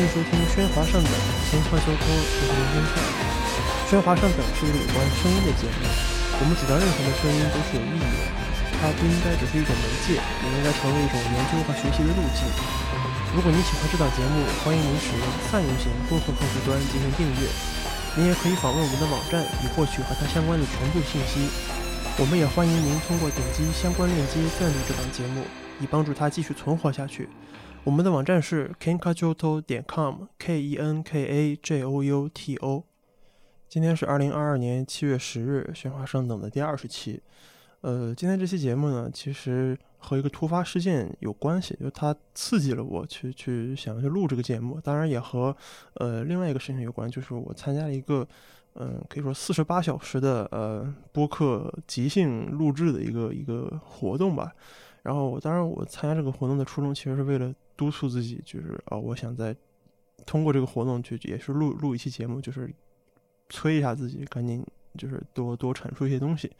欢迎收听《喧哗上等》，闲话交通，我是林真看。喧哗上等是一个有关声音的节目，我们主张任何的声音都是有意义的，它不应该只是一种媒介，也应该成为一种研究和学习的路径。如果您喜欢这档节目，欢迎您使用泛用型播客客户端进行订阅。您也可以访问我们的网站，以获取和它相关的全部信息。我们也欢迎您通过点击相关链接赞助这档节目，以帮助它继续存活下去。我们的网站是 kenkajoto 点 com，k e n k a j o u t o。今天是二零二二年七月十日，喧哗上等的第二十期。呃，今天这期节目呢，其实和一个突发事件有关系，就它刺激了我去去想要去录这个节目。当然也和呃另外一个事情有关，就是我参加了一个嗯可以说四十八小时的呃播客即兴录制的一个一个活动吧。然后我当然我参加这个活动的初衷其实是为了。督促自己，就是啊，我想在通过这个活动去，也是录录一期节目，就是催一下自己，赶紧就是多多阐述一些东西。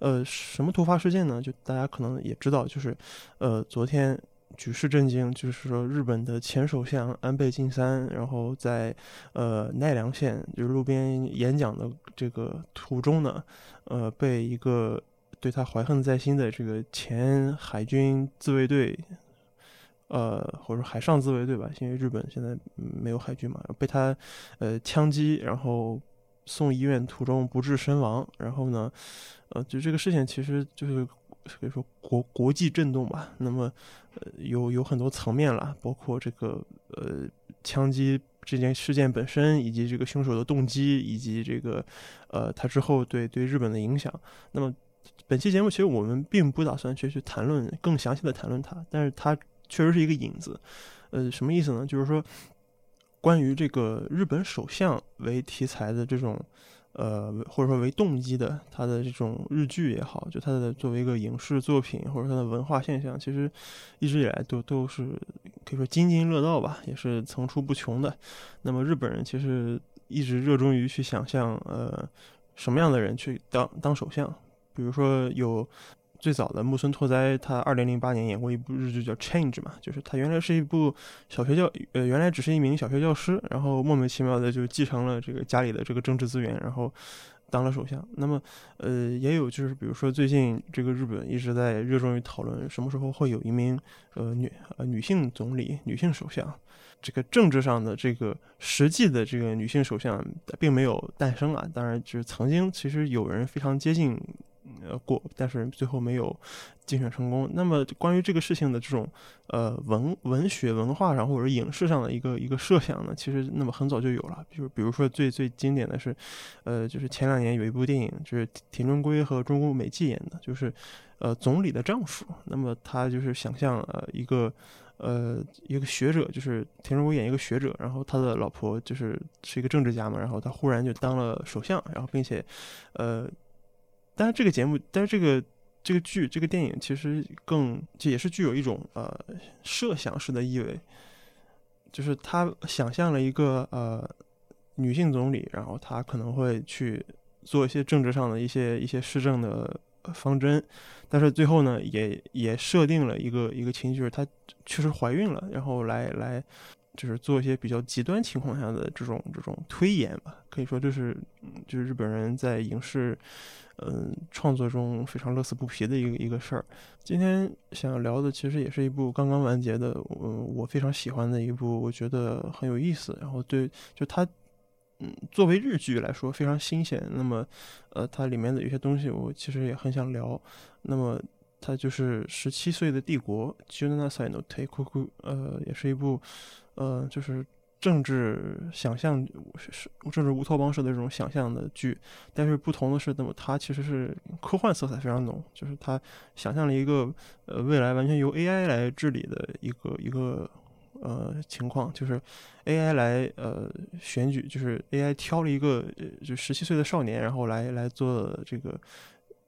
呃，什么突发事件呢？就大家可能也知道，就是呃，昨天举世震惊，就是说日本的前首相安倍晋三，然后在呃奈良县就是路边演讲的这个途中呢，呃，被一个对他怀恨在心的这个前海军自卫队。呃，或者说海上自卫队吧，因为日本现在没有海军嘛，被他呃枪击，然后送医院途中不治身亡。然后呢，呃，就这个事情其实就是可以说国国际震动吧。那么呃有有很多层面了，包括这个呃枪击这件事件本身，以及这个凶手的动机，以及这个呃他之后对对日本的影响。那么本期节目其实我们并不打算去去谈论更详细的谈论它，但是它。确实是一个引子，呃，什么意思呢？就是说，关于这个日本首相为题材的这种，呃，或者说为动机的，他的这种日剧也好，就他的作为一个影视作品或者他的文化现象，其实一直以来都都是可以说津津乐道吧，也是层出不穷的。那么日本人其实一直热衷于去想象，呃，什么样的人去当当首相，比如说有。最早的木村拓哉，他二零零八年演过一部日剧叫《Change》嘛，就是他原来是一部小学教，呃，原来只是一名小学教师，然后莫名其妙的就继承了这个家里的这个政治资源，然后当了首相。那么，呃，也有就是比如说最近这个日本一直在热衷于讨论什么时候会有一名呃女呃女性总理、女性首相，这个政治上的这个实际的这个女性首相并没有诞生啊。当然，就是曾经其实有人非常接近。呃，过，但是最后没有竞选成功。那么，关于这个事情的这种呃文文学文化上或者影视上的一个一个设想呢，其实那么很早就有了。比如，比如说最最经典的是，呃，就是前两年有一部电影，就是田中圭和中国美纪演的，就是呃总理的丈夫。那么他就是想象呃一个呃一个学者，就是田中圭演一个学者，然后他的老婆就是是一个政治家嘛，然后他忽然就当了首相，然后并且呃。但是这个节目，但是这个这个剧，这个电影其实更也是具有一种呃设想式的意味，就是他想象了一个呃女性总理，然后她可能会去做一些政治上的一些一些施政的方针，但是最后呢，也也设定了一个一个情绪，就是她确实怀孕了，然后来来。就是做一些比较极端情况下的这种这种推演吧，可以说这是就是日本人在影视嗯创作中非常乐此不疲的一个一个事儿。今天想要聊的其实也是一部刚刚完结的，嗯，我非常喜欢的一部，我觉得很有意思。然后对，就它嗯，作为日剧来说非常新鲜。那么，呃，它里面的有些东西我其实也很想聊。那么，它就是《十七岁的帝国》（Junasai no Teikoku），呃，也是一部，呃，就是政治想象是政治乌托邦式的这种想象的剧。但是不同的是，那么它其实是科幻色彩非常浓，就是它想象了一个呃未来完全由 AI 来治理的一个一个。呃，情况就是 AI 来呃选举，就是 AI 挑了一个就十七岁的少年，然后来来做这个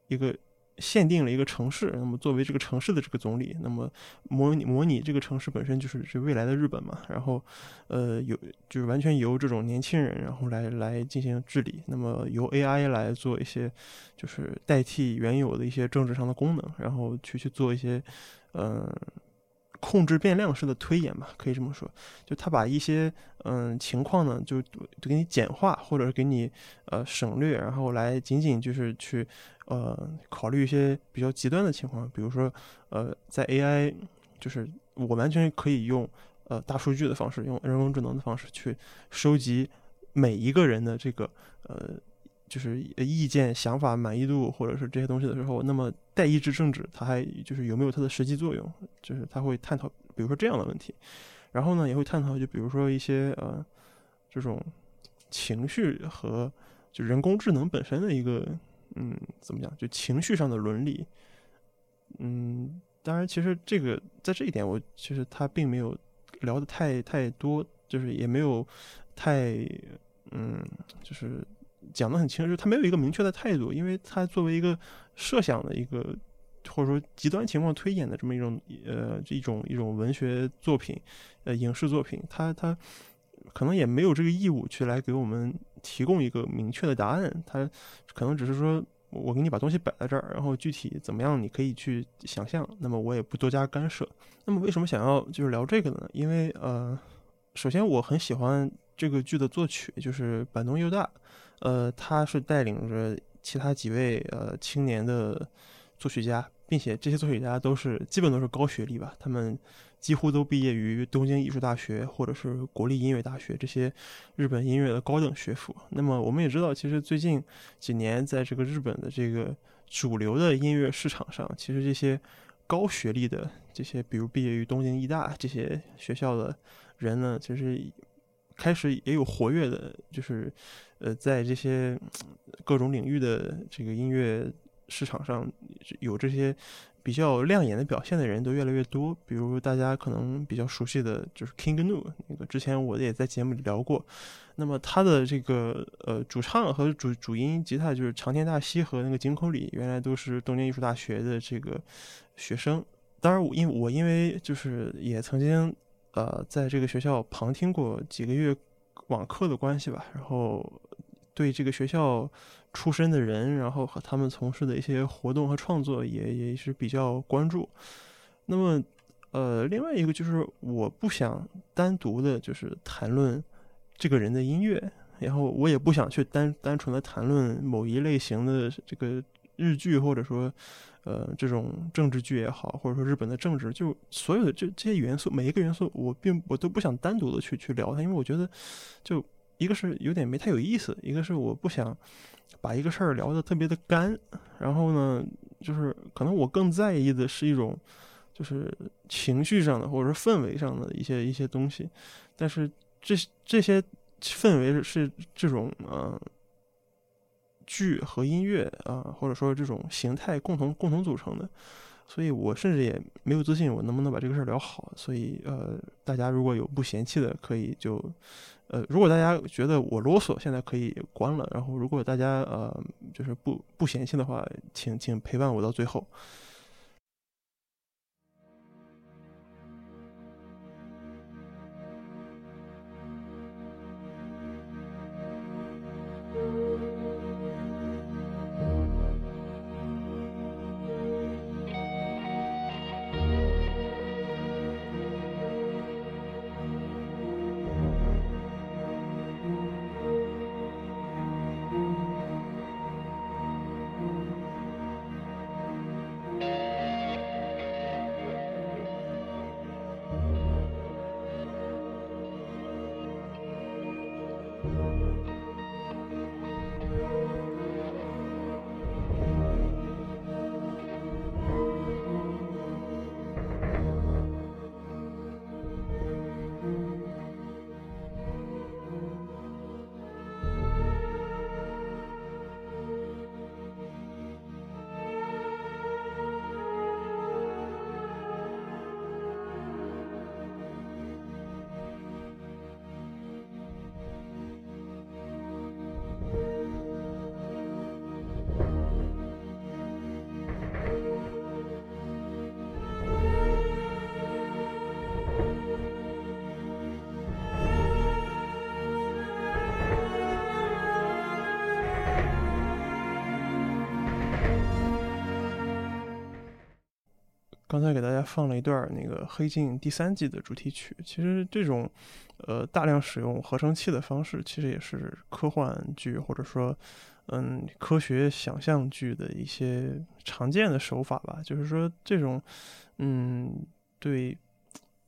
一个限定了一个城市，那么作为这个城市的这个总理，那么模拟模拟这个城市本身就是是未来的日本嘛，然后呃有就是完全由这种年轻人然后来来进行治理，那么由 AI 来做一些就是代替原有的一些政治上的功能，然后去去做一些嗯。控制变量式的推演吧，可以这么说，就他把一些嗯情况呢，就就给你简化，或者是给你呃省略，然后来仅仅就是去呃考虑一些比较极端的情况，比如说呃在 AI 就是我完全可以用呃大数据的方式，用人工智能的方式去收集每一个人的这个呃。就是意见、想法、满意度，或者是这些东西的时候，那么代议制政治它还就是有没有它的实际作用？就是他会探讨，比如说这样的问题，然后呢也会探讨，就比如说一些呃这种情绪和就人工智能本身的一个嗯怎么讲，就情绪上的伦理。嗯，当然，其实这个在这一点，我其实他并没有聊的太太多，就是也没有太嗯就是。讲的很清楚，他没有一个明确的态度，因为他作为一个设想的一个或者说极端情况推演的这么一种呃一种一种文学作品，呃影视作品，他他可能也没有这个义务去来给我们提供一个明确的答案，他可能只是说我给你把东西摆在这儿，然后具体怎么样你可以去想象，那么我也不多加干涉。那么为什么想要就是聊这个呢？因为呃，首先我很喜欢这个剧的作曲，就是坂东佑大。呃，他是带领着其他几位呃青年的作曲家，并且这些作曲家都是基本都是高学历吧，他们几乎都毕业于东京艺术大学或者是国立音乐大学这些日本音乐的高等学府。那么我们也知道，其实最近几年在这个日本的这个主流的音乐市场上，其实这些高学历的这些，比如毕业于东京艺大这些学校的人呢，其实。开始也有活跃的，就是，呃，在这些各种领域的这个音乐市场上，有这些比较亮眼的表现的人都越来越多。比如大家可能比较熟悉的就是 King Gnu，那个之前我也在节目里聊过。那么他的这个呃主唱和主主音吉他就是长田大希和那个井口里，原来都是东京艺术大学的这个学生。当然，我因我因为就是也曾经。呃，在这个学校旁听过几个月网课的关系吧，然后对这个学校出身的人，然后和他们从事的一些活动和创作也也是比较关注。那么，呃，另外一个就是我不想单独的，就是谈论这个人的音乐，然后我也不想去单单纯的谈论某一类型的这个日剧，或者说。呃，这种政治剧也好，或者说日本的政治，就所有的这这些元素，每一个元素，我并我都不想单独的去去聊它，因为我觉得，就一个是有点没太有意思，一个是我不想把一个事儿聊得特别的干，然后呢，就是可能我更在意的是一种，就是情绪上的或者说氛围上的一些一些东西，但是这这些氛围是这种呃。剧和音乐啊，或者说这种形态共同共同组成的，所以我甚至也没有自信我能不能把这个事儿聊好。所以呃，大家如果有不嫌弃的，可以就呃，如果大家觉得我啰嗦，现在可以关了。然后如果大家呃就是不不嫌弃的话，请请陪伴我到最后。刚才给大家放了一段那个《黑镜》第三季的主题曲。其实这种，呃，大量使用合成器的方式，其实也是科幻剧或者说，嗯，科学想象剧的一些常见的手法吧。就是说，这种，嗯，对。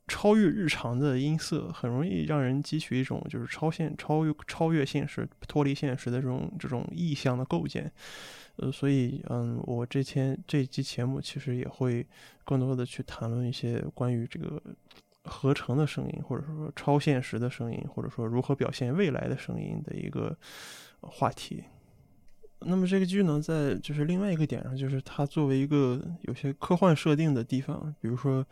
超越日常的音色，很容易让人汲取一种就是超现、超越、超越现实、脱离现实的这种这种意象的构建。呃，所以，嗯，我这天这期节目其实也会更多的去谈论一些关于这个合成的声音，或者说超现实的声音，或者说如何表现未来的声音的一个话题。那么这个剧呢，在就是另外一个点上，就是它作为一个有些科幻设定的地方，比如说，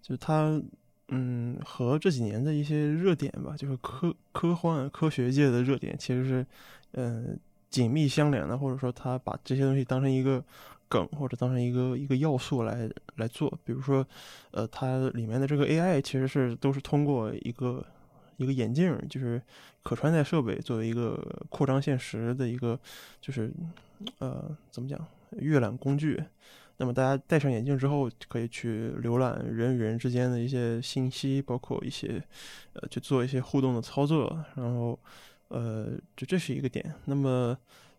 就是它。嗯，和这几年的一些热点吧，就是科科幻科学界的热点，其实是，嗯，紧密相连的，或者说他把这些东西当成一个梗，或者当成一个一个要素来来做。比如说，呃，它里面的这个 AI 其实是都是通过一个一个眼镜，就是可穿戴设备作为一个扩张现实的一个，就是呃，怎么讲，阅览工具。那么大家戴上眼镜之后，可以去浏览人与人之间的一些信息，包括一些，呃，去做一些互动的操作。然后，呃，就这是一个点。那么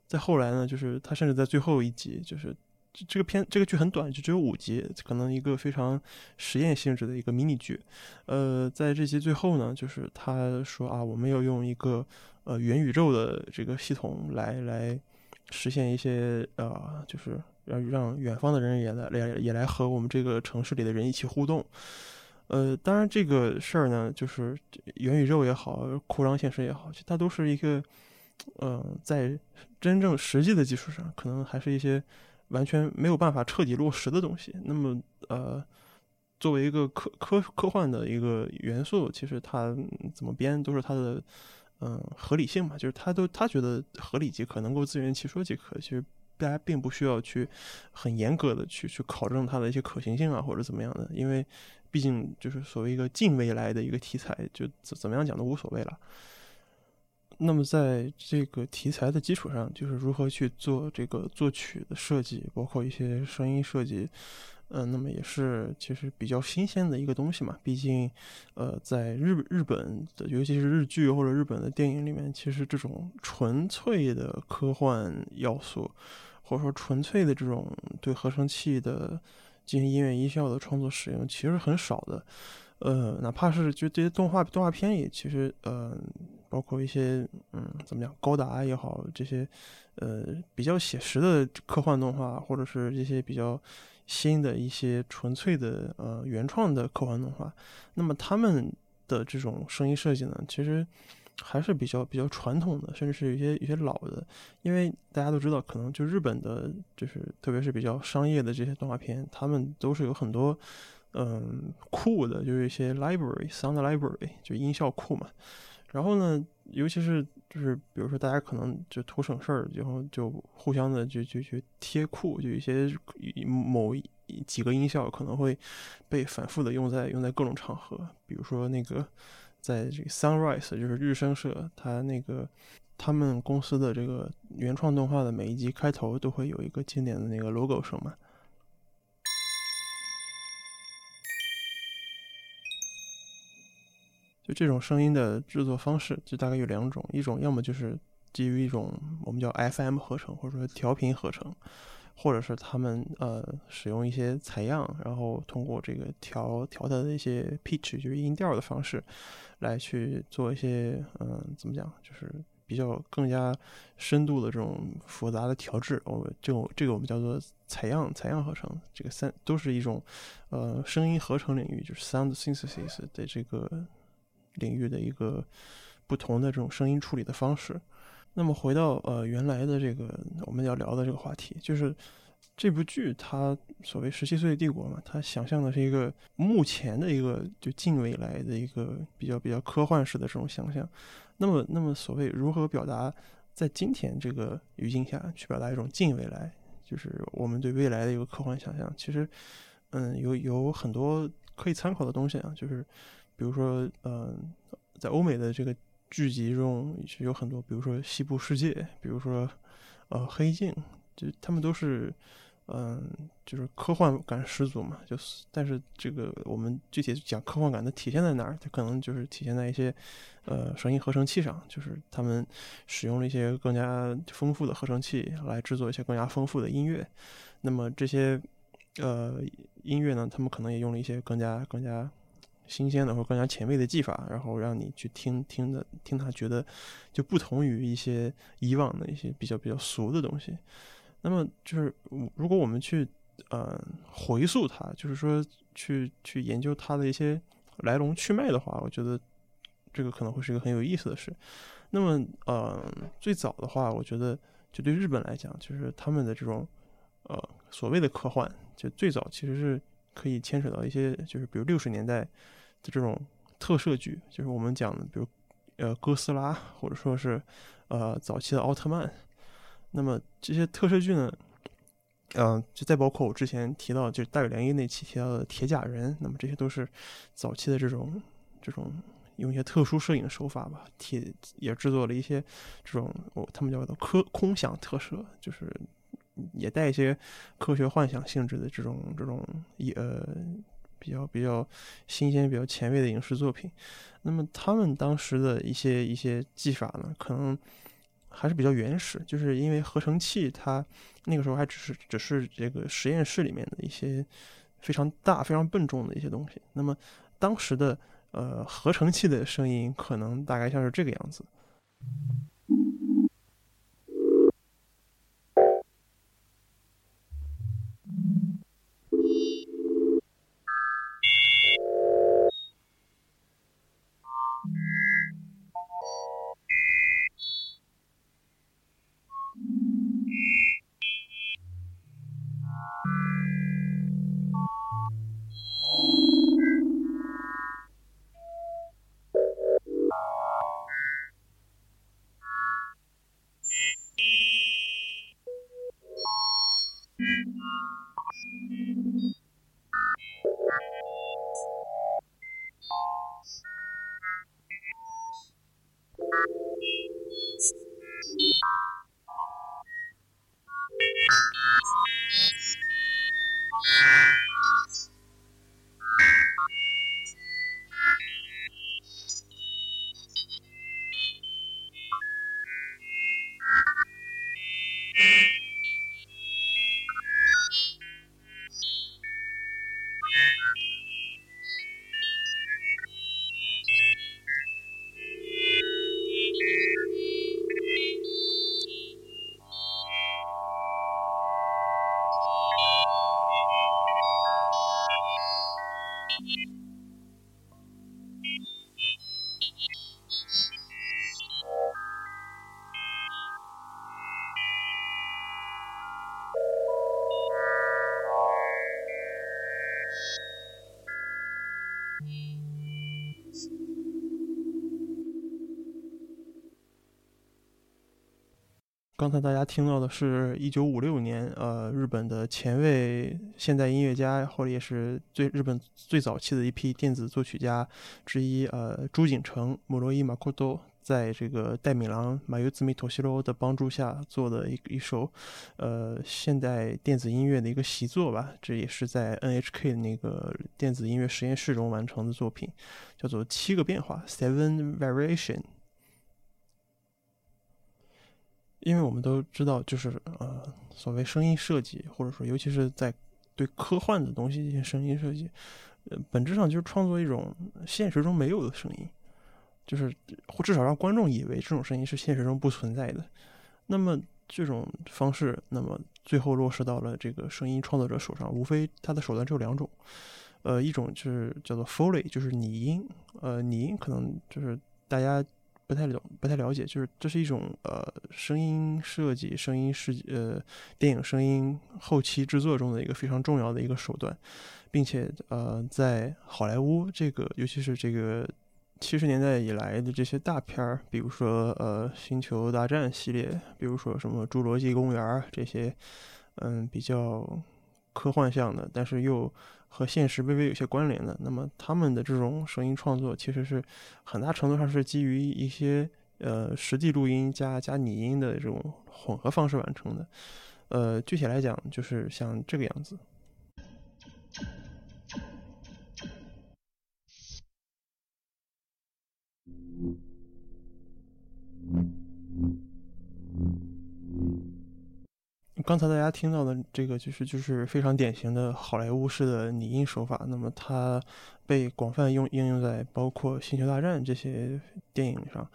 再后来呢，就是他甚至在最后一集，就是这个片这个剧很短，就只有五集，可能一个非常实验性质的一个迷你剧。呃，在这集最后呢，就是他说啊，我们要用一个呃元宇宙的这个系统来来实现一些呃，就是。让让远方的人也来来也来和我们这个城市里的人一起互动，呃，当然这个事儿呢，就是元宇宙也好，扩张现实也好，它都是一个，呃，在真正实际的基础上，可能还是一些完全没有办法彻底落实的东西。那么，呃，作为一个科科科幻的一个元素，其实它怎么编都是它的，嗯，合理性嘛，就是他都他觉得合理即可，能够自圆其说即可，其实。大家并不需要去很严格的去去考证它的一些可行性啊，或者怎么样的，因为毕竟就是所谓一个近未来的一个题材，就怎怎么样讲都无所谓了。那么在这个题材的基础上，就是如何去做这个作曲的设计，包括一些声音设计，嗯，那么也是其实比较新鲜的一个东西嘛。毕竟，呃，在日日本的，尤其是日剧或者日本的电影里面，其实这种纯粹的科幻要素。或者说纯粹的这种对合成器的进行音乐音效的创作使用，其实很少的。呃，哪怕是就这些动画动画片也其实呃，包括一些嗯怎么讲高达也好，这些呃比较写实的科幻动画，或者是这些比较新的一些纯粹的呃原创的科幻动画，那么他们的这种声音设计呢，其实。还是比较比较传统的，甚至是有些有些老的，因为大家都知道，可能就日本的，就是特别是比较商业的这些动画片，他们都是有很多嗯库的，就是一些 library sound library，就音效库嘛。然后呢，尤其是就是比如说大家可能就图省事儿，然后就互相的就就去贴库，就一些某几个音效可能会被反复的用在用在各种场合，比如说那个。在这个 Sunrise 就是日升社，它那个他们公司的这个原创动画的每一集开头都会有一个经典的那个 logo 声嘛。就这种声音的制作方式，就大概有两种，一种要么就是基于一种我们叫 FM 合成，或者说调频合成。或者是他们呃使用一些采样，然后通过这个调调它的一些 pitch，就是音调的方式，来去做一些嗯怎么讲，就是比较更加深度的这种复杂的调制。我这个这个我们叫做采样采样合成，这个三都是一种呃声音合成领域，就是 sound synthesis 的这个领域的一个不同的这种声音处理的方式。那么回到呃原来的这个我们要聊的这个话题，就是这部剧它所谓十七岁帝国嘛，它想象的是一个目前的一个就近未来的一个比较比较科幻式的这种想象。那么那么所谓如何表达在今天这个语境下去表达一种近未来，就是我们对未来的一个科幻想象，其实嗯有有很多可以参考的东西啊，就是比如说嗯在欧美的这个。剧集中有很多，比如说《西部世界》，比如说，呃，《黑镜》，就他们都是，嗯，就是科幻感十足嘛。就是，但是这个我们具体讲科幻感的体现在哪儿？它可能就是体现在一些呃声音合成器上，就是他们使用了一些更加丰富的合成器来制作一些更加丰富的音乐。那么这些呃音乐呢，他们可能也用了一些更加更加。新鲜的或更加前卫的技法，然后让你去听听的听他觉得就不同于一些以往的一些比较比较俗的东西。那么就是如果我们去呃回溯它，就是说去去研究它的一些来龙去脉的话，我觉得这个可能会是一个很有意思的事。那么呃最早的话，我觉得就对日本来讲，就是他们的这种呃所谓的科幻，就最早其实是可以牵扯到一些就是比如六十年代。的这种特摄剧，就是我们讲的，比如呃哥斯拉，或者说是呃早期的奥特曼。那么这些特摄剧呢，嗯，就再包括我之前提到，就是大有良一那期提到的铁甲人，那么这些都是早期的这种这种用一些特殊摄影手法吧，铁也制作了一些这种我他们叫做科空想特摄，就是也带一些科学幻想性质的这种这种一呃。比较比较新鲜、比较前卫的影视作品，那么他们当时的一些一些技法呢，可能还是比较原始，就是因为合成器它那个时候还只是只是这个实验室里面的一些非常大、非常笨重的一些东西。那么当时的呃合成器的声音可能大概像是这个样子。you 刚才大家听到的是一九五六年，呃，日本的前卫现代音乐家，或者也是最日本最早期的一批电子作曲家之一，呃，朱景成 （Moroi Makoto） 在这个戴敏郎 （Mayuzumi Toshiro） 的帮助下做的一一首，呃，现代电子音乐的一个习作吧。这也是在 NHK 那个电子音乐实验室中完成的作品，叫做《七个变化》（Seven Variation）。因为我们都知道，就是呃，所谓声音设计，或者说尤其是在对科幻的东西进行声音设计，呃，本质上就是创作一种现实中没有的声音，就是或至少让观众以为这种声音是现实中不存在的。那么这种方式，那么最后落实到了这个声音创作者手上，无非他的手段只有两种，呃，一种就是叫做 Foley，就是拟音，呃，拟音可能就是大家。不太了不太了解，就是这是一种呃声音设计、声音设呃电影声音后期制作中的一个非常重要的一个手段，并且呃在好莱坞这个尤其是这个七十年代以来的这些大片儿，比如说呃星球大战系列，比如说什么侏罗纪公园这些，嗯比较科幻向的，但是又。和现实微微有些关联的，那么他们的这种声音创作其实是很大程度上是基于一些呃实际录音加加拟音的这种混合方式完成的。呃，具体来讲就是像这个样子。刚才大家听到的这个，就是就是非常典型的好莱坞式的拟音手法。那么它被广泛用应用在包括《星球大战》这些电影上。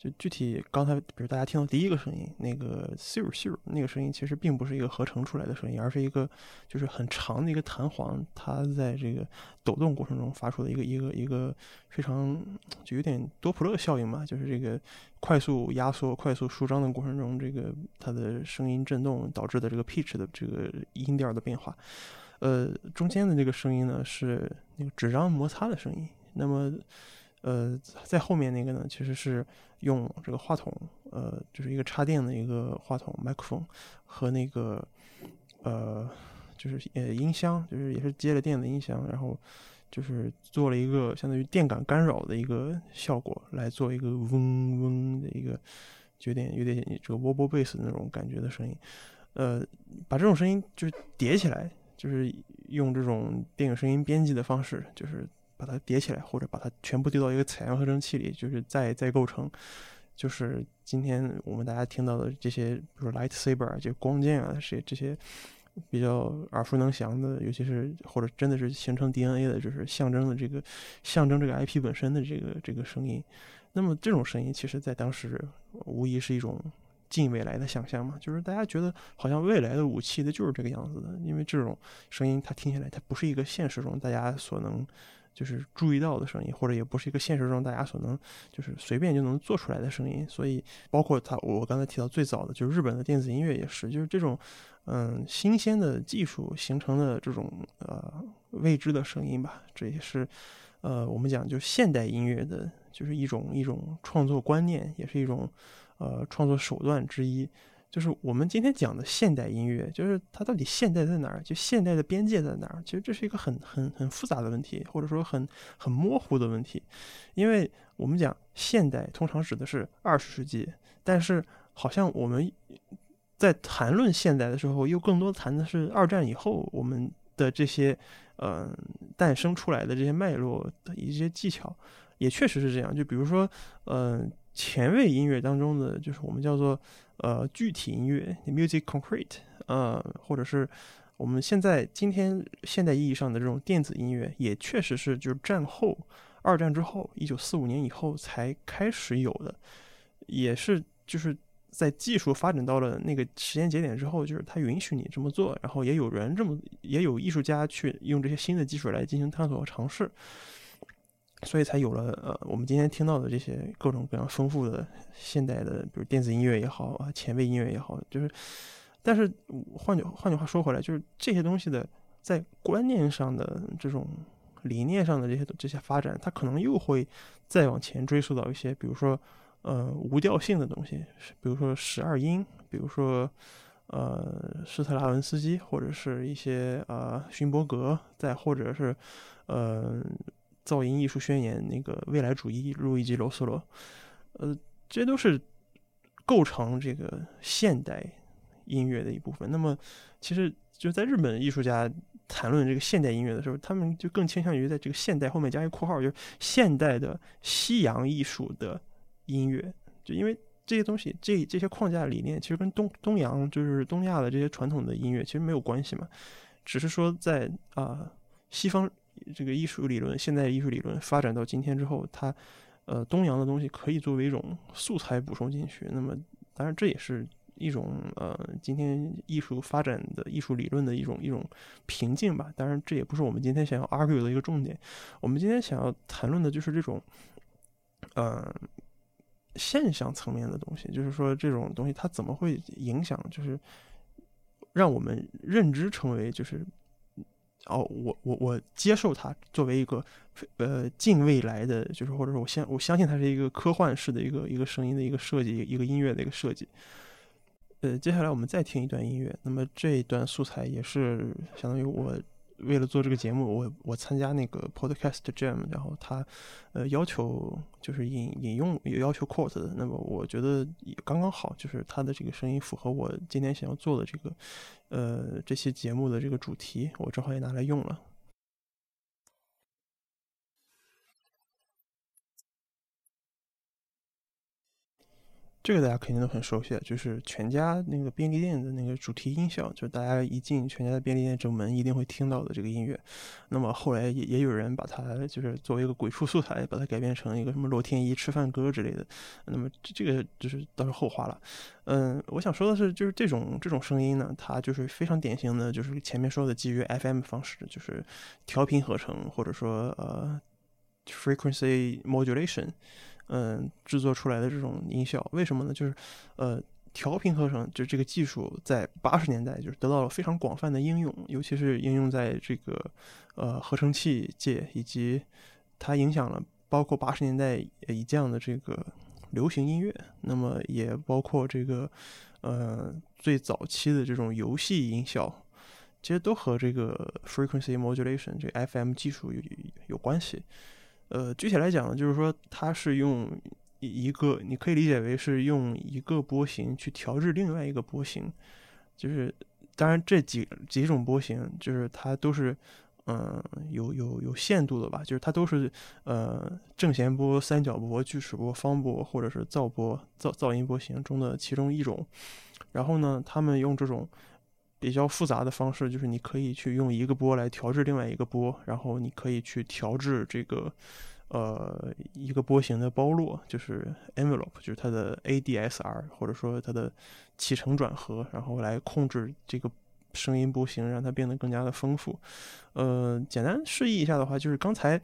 就具体刚才，比如大家听到第一个声音，那个咻咻那个声音，其实并不是一个合成出来的声音，而是一个就是很长的一个弹簧，它在这个抖动过程中发出的一个一个一个非常就有点多普勒效应嘛，就是这个快速压缩、快速舒张的过程中，这个它的声音震动导致的这个 pitch 的这个音调的变化。呃，中间的这个声音呢是那个纸张摩擦的声音，那么。呃，在后面那个呢，其实是用这个话筒，呃，就是一个插电的一个话筒麦克风和那个呃，就是呃音箱，就是也是接了电的音箱，然后就是做了一个相当于电感干扰的一个效果，来做一个嗡嗡的一个，有点有点这个波波贝斯那种感觉的声音，呃，把这种声音就是叠起来，就是用这种电影声音编辑的方式，就是。把它叠起来，或者把它全部丢到一个采样合成器里，就是再再构成，就是今天我们大家听到的这些，比如说 lightsaber 就光剑啊，这些这些比较耳熟能详的，尤其是或者真的是形成 DNA 的，就是象征的这个象征这个 IP 本身的这个这个声音。那么这种声音，其实在当时无疑是一种近未来的想象嘛，就是大家觉得好像未来的武器的就是这个样子的，因为这种声音它听起来它不是一个现实中大家所能。就是注意到的声音，或者也不是一个现实中大家所能就是随便就能做出来的声音，所以包括他，我刚才提到最早的就是日本的电子音乐也是，就是这种嗯新鲜的技术形成的这种呃未知的声音吧，这也是呃我们讲就现代音乐的就是一种一种创作观念，也是一种呃创作手段之一。就是我们今天讲的现代音乐，就是它到底现代在哪儿？就现代的边界在哪儿？其实这是一个很很很复杂的问题，或者说很很模糊的问题。因为我们讲现代通常指的是二十世纪，但是好像我们在谈论现代的时候，又更多谈的是二战以后我们的这些嗯诞生出来的这些脉络的一些技巧，也确实是这样。就比如说嗯前卫音乐当中的，就是我们叫做。呃，具体音乐 （music concrete），呃，或者是我们现在今天现代意义上的这种电子音乐，也确实是就是战后二战之后，一九四五年以后才开始有的，也是就是在技术发展到了那个时间节点之后，就是它允许你这么做，然后也有人这么，也有艺术家去用这些新的技术来进行探索和尝试。所以才有了呃，我们今天听到的这些各种各样丰富的现代的，比如电子音乐也好啊，前卫音乐也好，就是，但是换句换句话说回来，就是这些东西的在观念上的这种理念上的这些这些发展，它可能又会再往前追溯到一些，比如说呃无调性的东西，比如说十二音，比如说呃施特拉文斯基，或者是一些呃勋伯格，再或者是呃。噪音艺术宣言，那个未来主义，路易吉罗斯罗，呃，这都是构成这个现代音乐的一部分。那么，其实就在日本艺术家谈论这个现代音乐的时候，他们就更倾向于在这个现代后面加一括号，就是现代的西洋艺术的音乐。就因为这些东西，这这些框架理念，其实跟东东洋就是东亚的这些传统的音乐其实没有关系嘛，只是说在啊西方。这个艺术理论，现代艺术理论发展到今天之后，它，呃，东洋的东西可以作为一种素材补充进去。那么，当然这也是一种呃，今天艺术发展的艺术理论的一种一种瓶颈吧。当然，这也不是我们今天想要 argue 的一个重点。我们今天想要谈论的就是这种，呃，现象层面的东西，就是说这种东西它怎么会影响，就是让我们认知成为就是。哦，我我我接受它作为一个呃近未来的，就是或者说我相我相信它是一个科幻式的一个一个声音的一个设计，一个音乐的一个设计。呃，接下来我们再听一段音乐，那么这一段素材也是相当于我为了做这个节目，我我参加那个 Podcast Jam，然后他呃要求就是引引用也要求 quote 的，那么我觉得也刚刚好，就是他的这个声音符合我今天想要做的这个呃这些节目的这个主题，我正好也拿来用了。这个大家肯定都很熟悉，就是全家那个便利店的那个主题音效，就是大家一进全家的便利店正门一定会听到的这个音乐。那么后来也也有人把它就是作为一个鬼畜素材，把它改编成一个什么罗天一吃饭歌之类的。那么这个就是倒是后话了。嗯，我想说的是，就是这种这种声音呢，它就是非常典型的，就是前面说的基于 FM 方式，就是调频合成或者说呃 frequency modulation。嗯，制作出来的这种音效，为什么呢？就是，呃，调频合成，就这个技术在八十年代就是得到了非常广泛的应用，尤其是应用在这个呃合成器界，以及它影响了包括八十年代以这样的这个流行音乐，那么也包括这个呃最早期的这种游戏音效，其实都和这个 frequency modulation 这个 FM 技术有有关系。呃，具体来讲呢，就是说它是用一个，你可以理解为是用一个波形去调制另外一个波形，就是当然这几几种波形，就是它都是嗯有有有限度的吧，就是它都是呃正弦波、三角波、锯齿波、方波或者是噪波噪噪音波形中的其中一种，然后呢，他们用这种。比较复杂的方式就是，你可以去用一个波来调制另外一个波，然后你可以去调制这个，呃，一个波形的包络，就是 envelope，就是它的 ADSR，或者说它的起承转合，然后来控制这个声音波形，让它变得更加的丰富。呃，简单示意一下的话，就是刚才。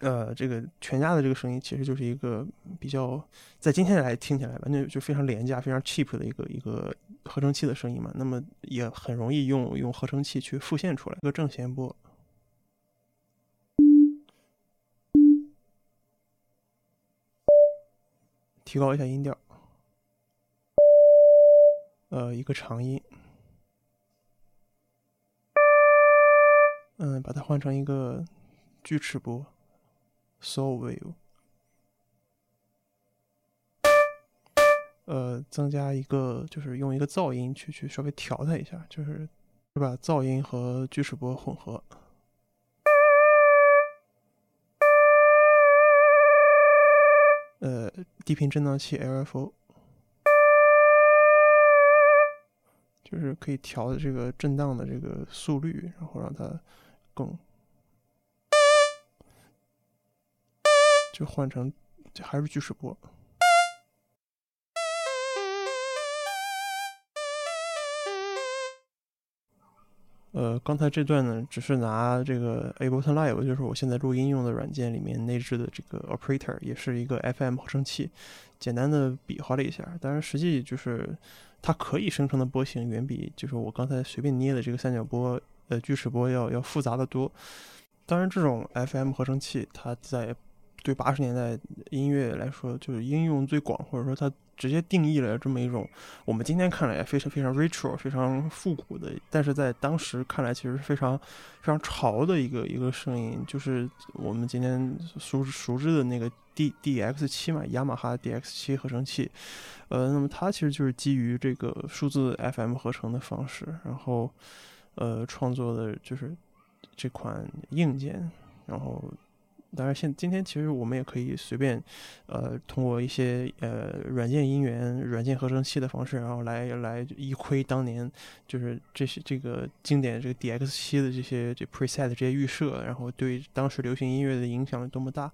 呃，这个全家的这个声音其实就是一个比较，在今天来听起来完全就非常廉价、非常 cheap 的一个一个合成器的声音嘛。那么也很容易用用合成器去复现出来。一个正弦波，提高一下音调。呃，一个长音，嗯，把它换成一个锯齿波。So will，呃，增加一个，就是用一个噪音去去稍微调它一下，就是是吧？噪音和锯齿波混合，呃，低频振荡器 LFO，就是可以调这个震荡的这个速率，然后让它更。就换成，还是锯齿波。呃，刚才这段呢，只是拿这个 Ableton Live，就是我现在录音用的软件里面内置的这个 operator，也是一个 FM 合成器，简单的比划了一下。当然，实际就是它可以生成的波形远比就是我刚才随便捏的这个三角波、呃锯齿波要要复杂的多。当然，这种 FM 合成器它在对八十年代音乐来说，就是应用最广，或者说它直接定义了这么一种我们今天看来非常非常 retro、非常复古的，但是在当时看来其实是非常非常潮的一个一个声音，就是我们今天熟熟知的那个 D D X 七嘛，雅马哈 D X 七合成器。呃，那么它其实就是基于这个数字 FM 合成的方式，然后呃创作的就是这款硬件，然后。当然，现今天其实我们也可以随便，呃，通过一些呃软件音源、软件合成器的方式，然后来来一窥当年就是这些这个经典这个 D X 七的这些这 preset 这些预设，然后对当时流行音乐的影响有多么大。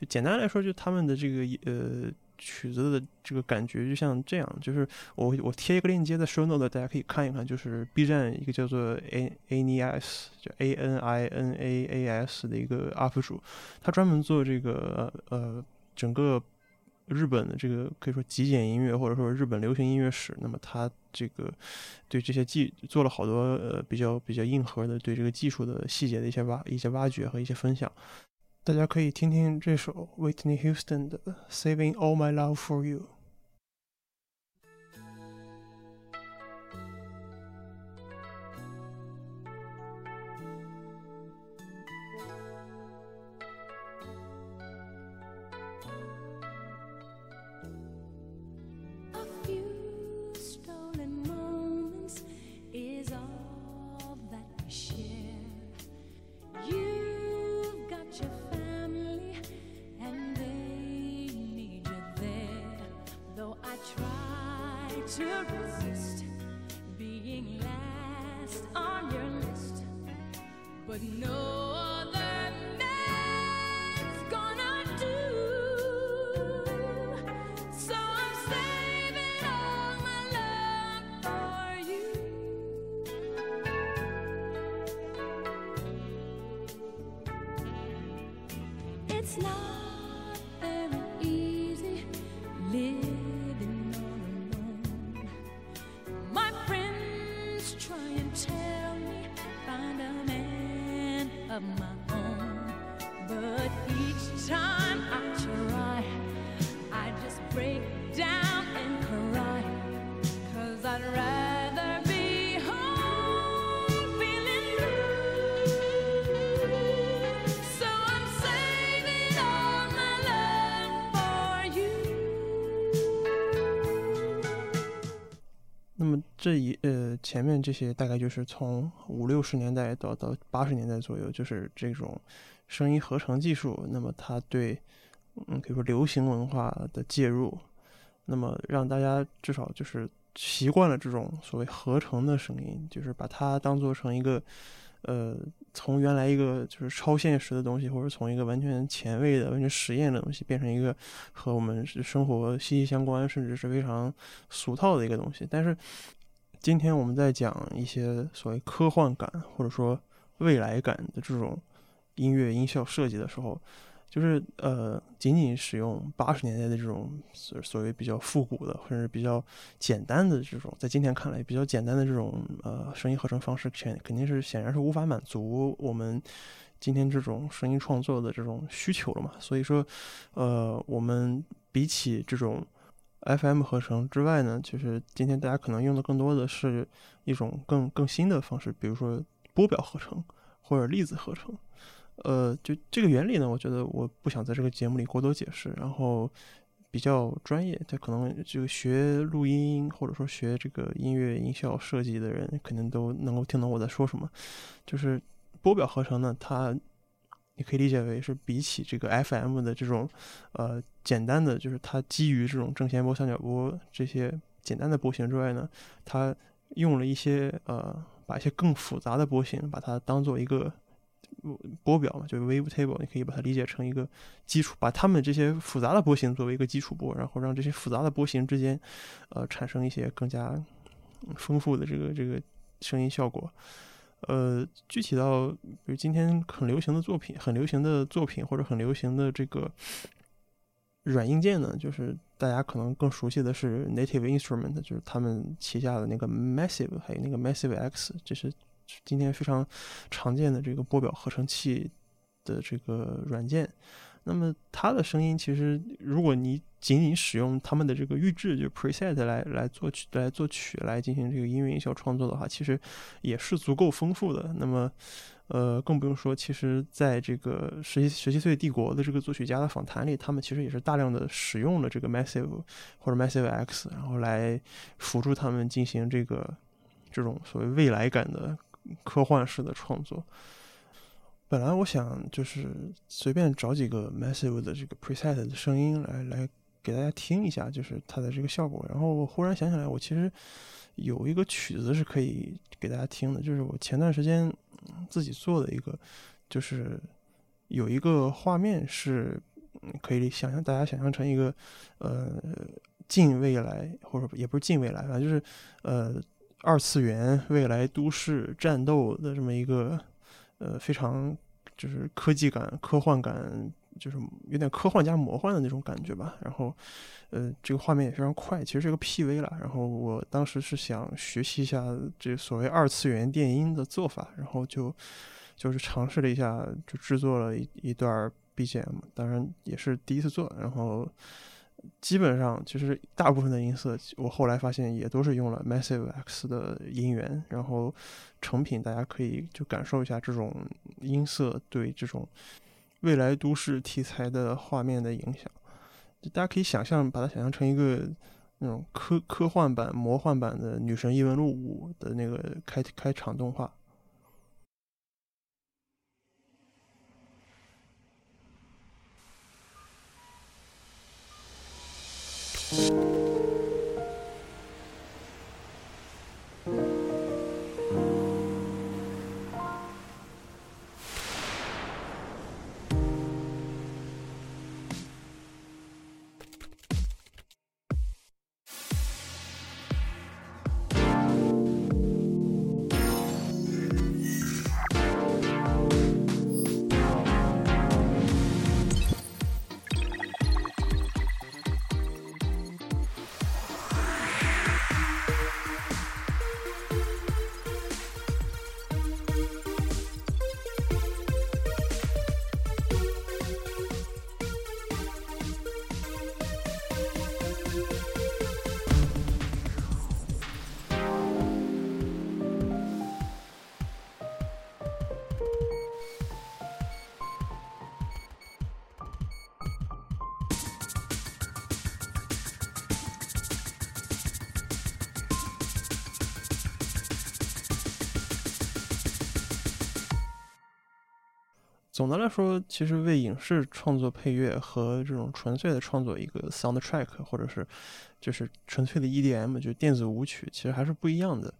就简单来说，就他们的这个呃。曲子的这个感觉就像这样，就是我我贴一个链接在 show note，大家可以看一看，就是 B 站一个叫做 A A N I S，就 A N I N A A S 的一个 UP 主，他专门做这个呃整个日本的这个可以说极简音乐或者说日本流行音乐史，那么他这个对这些技做了好多呃比较比较硬核的对这个技术的细节的一些挖一些挖掘和一些分享。大家可以听听这首 Whitney Houston 的《Saving All My Love for You》。 前面这些大概就是从五六十年代到到八十年代左右，就是这种声音合成技术，那么它对嗯比如说流行文化的介入，那么让大家至少就是习惯了这种所谓合成的声音，就是把它当做成一个呃从原来一个就是超现实的东西，或者从一个完全前卫的、完全实验的东西，变成一个和我们生活息息相关，甚至是非常俗套的一个东西。但是今天我们在讲一些所谓科幻感或者说未来感的这种音乐音效设计的时候，就是呃，仅仅使用八十年代的这种所所谓比较复古的，或者比较简单的这种，在今天看来比较简单的这种呃声音合成方式，肯肯定是显然是无法满足我们今天这种声音创作的这种需求了嘛。所以说，呃，我们比起这种 FM 合成之外呢，就是今天大家可能用的更多的是一种更更新的方式，比如说波表合成或者粒子合成。呃，就这个原理呢，我觉得我不想在这个节目里过多解释，然后比较专业，他可能这个学录音或者说学这个音乐音效设计的人，肯定都能够听懂我在说什么。就是波表合成呢，它你可以理解为是比起这个 FM 的这种呃简单的，就是它基于这种正弦波、三角波这些简单的波形之外呢，它用了一些呃把一些更复杂的波形，把它当做一个波表嘛，就是 wave table，你可以把它理解成一个基础，把它们这些复杂的波形作为一个基础波，然后让这些复杂的波形之间，呃，产生一些更加丰富的这个这个声音效果。呃，具体到比如今天很流行的作品，很流行的作品或者很流行的这个软硬件呢，就是大家可能更熟悉的是 Native Instrument，就是他们旗下的那个 Massive，还有那个 Massive X，这是今天非常常见的这个波表合成器的这个软件。那么它的声音其实，如果你仅仅使用他们的这个预制，就 preset 来来作曲、来作曲、来进行这个音乐音效创作的话，其实也是足够丰富的。那么，呃，更不用说，其实在这个十七十七岁帝国的这个作曲家的访谈里，他们其实也是大量的使用了这个 Massive 或者 Massive X，然后来辅助他们进行这个这种所谓未来感的科幻式的创作。本来我想就是随便找几个 Massive 的这个 preset 的声音来来给大家听一下，就是它的这个效果。然后我忽然想起来，我其实有一个曲子是可以给大家听的，就是我前段时间自己做的一个，就是有一个画面是可以想象大家想象成一个呃近未来，或者也不是近未来，反正就是呃二次元未来都市战斗的这么一个。呃，非常就是科技感、科幻感，就是有点科幻加魔幻的那种感觉吧。然后，呃，这个画面也非常快，其实是个 PV 了。然后我当时是想学习一下这所谓二次元电音的做法，然后就就是尝试了一下，就制作了一一段 BGM，当然也是第一次做。然后基本上其实大部分的音色，我后来发现也都是用了 Massive X 的音源，然后成品大家可以就感受一下这种音色对这种未来都市题材的画面的影响。大家可以想象，把它想象成一个那种科科幻版、魔幻版的《女神异闻录五》的那个开开场动画。Bye. 总的来说，其实为影视创作配乐和这种纯粹的创作一个 soundtrack，或者是就是纯粹的 EDM，就电子舞曲，其实还是不一样的。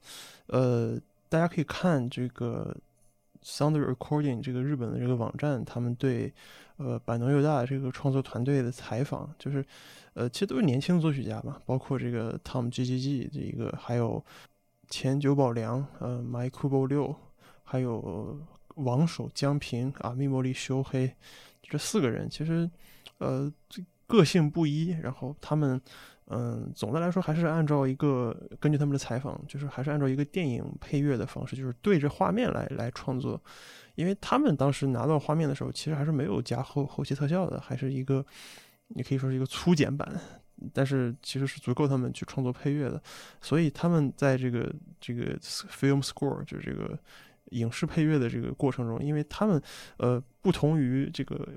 呃，大家可以看这个 Sound Recording 这个日本的这个网站，他们对呃板能佑大这个创作团队的采访，就是呃其实都是年轻作曲家嘛，包括这个 Tom G G G 这一个，还有前久保良，呃 My Kubo 六，还有王守江平啊，密莫里修黑，这四个人其实呃个性不一，然后他们。嗯，总的来说还是按照一个根据他们的采访，就是还是按照一个电影配乐的方式，就是对着画面来来创作。因为他们当时拿到画面的时候，其实还是没有加后后期特效的，还是一个你可以说是一个粗剪版，但是其实是足够他们去创作配乐的。所以他们在这个这个 film score 就是这个影视配乐的这个过程中，因为他们呃不同于这个。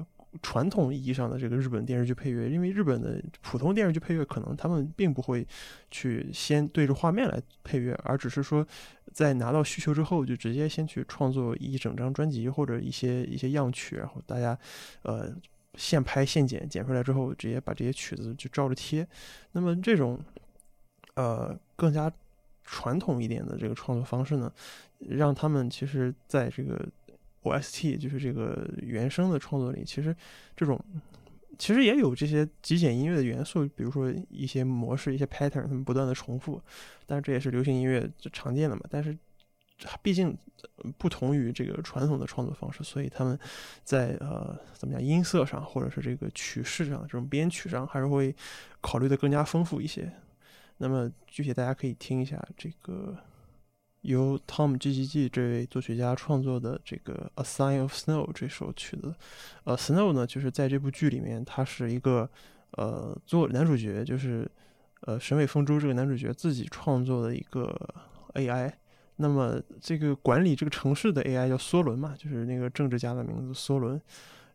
传统意义上的这个日本电视剧配乐，因为日本的普通电视剧配乐可能他们并不会去先对着画面来配乐，而只是说在拿到需求之后就直接先去创作一整张专辑或者一些一些样曲，然后大家呃现拍现剪，剪出来之后直接把这些曲子就照着贴。那么这种呃更加传统一点的这个创作方式呢，让他们其实在这个。OST 就是这个原声的创作里，其实这种其实也有这些极简音乐的元素，比如说一些模式、一些 pattern，他们不断的重复。但是这也是流行音乐常见的嘛。但是毕竟不同于这个传统的创作方式，所以他们在呃怎么讲音色上，或者是这个曲式上这种编曲上，还是会考虑的更加丰富一些。那么具体大家可以听一下这个。由 Tom G G G 这位作曲家创作的这个《A Sign of Snow》这首曲子，呃，Snow 呢，就是在这部剧里面，他是一个呃做男主角，就是呃神尾风珠这个男主角自己创作的一个 AI。那么这个管理这个城市的 AI 叫梭伦嘛，就是那个政治家的名字梭伦。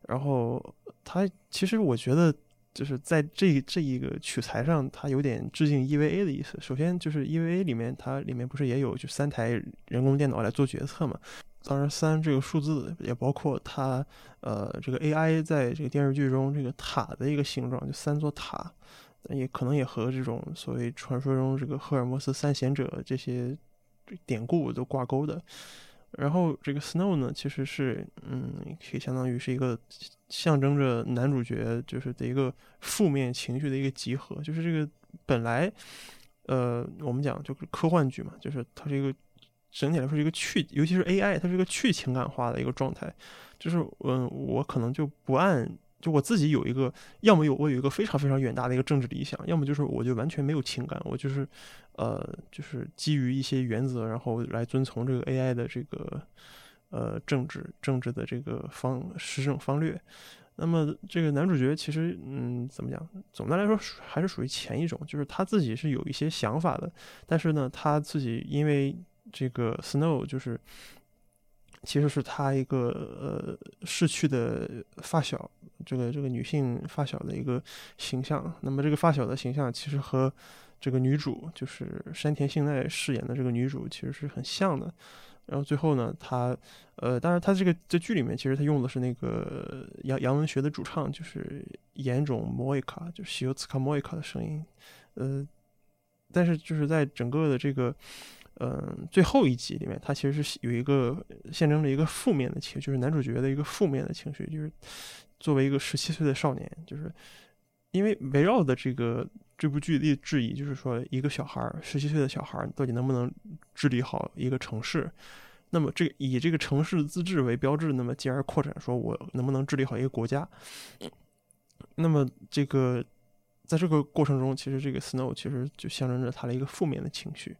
然后他其实我觉得。就是在这这一个取材上，它有点致敬 EVA 的意思。首先就是 EVA 里面，它里面不是也有就三台人工电脑来做决策嘛？当然，三这个数字也包括它，呃，这个 AI 在这个电视剧中这个塔的一个形状，就三座塔，也可能也和这种所谓传说中这个赫尔墨斯三贤者这些典故都挂钩的。然后这个 Snow 呢，其实是，嗯，可以相当于是一个象征着男主角就是的一个负面情绪的一个集合。就是这个本来，呃，我们讲就是科幻剧嘛，就是它是一个整体来说是一个去，尤其是 AI，它是一个去情感化的一个状态。就是，嗯，我可能就不按。就我自己有一个，要么有我有一个非常非常远大的一个政治理想，要么就是我就完全没有情感，我就是，呃，就是基于一些原则，然后来遵从这个 AI 的这个，呃，政治政治的这个方施政方略。那么这个男主角其实，嗯，怎么讲？总的来说还是属于前一种，就是他自己是有一些想法的，但是呢，他自己因为这个 Snow 就是。其实是他一个呃逝去的发小，这个这个女性发小的一个形象。那么这个发小的形象其实和这个女主，就是山田杏奈饰演的这个女主，其实是很像的。然后最后呢，他呃，当然他这个在剧里面，其实他用的是那个洋洋文学的主唱，就是岩种莫伊卡，就是西游茨卡莫伊卡的声音。呃，但是就是在整个的这个。嗯，最后一集里面，他其实是有一个象征着一个负面的情绪，就是男主角的一个负面的情绪，就是作为一个十七岁的少年，就是因为围绕的这个这部剧的质疑，就是说一个小孩儿，十七岁的小孩儿到底能不能治理好一个城市？那么这以这个城市自治为标志，那么进而扩展说，我能不能治理好一个国家？那么这个在这个过程中，其实这个 Snow 其实就象征着他的一个负面的情绪。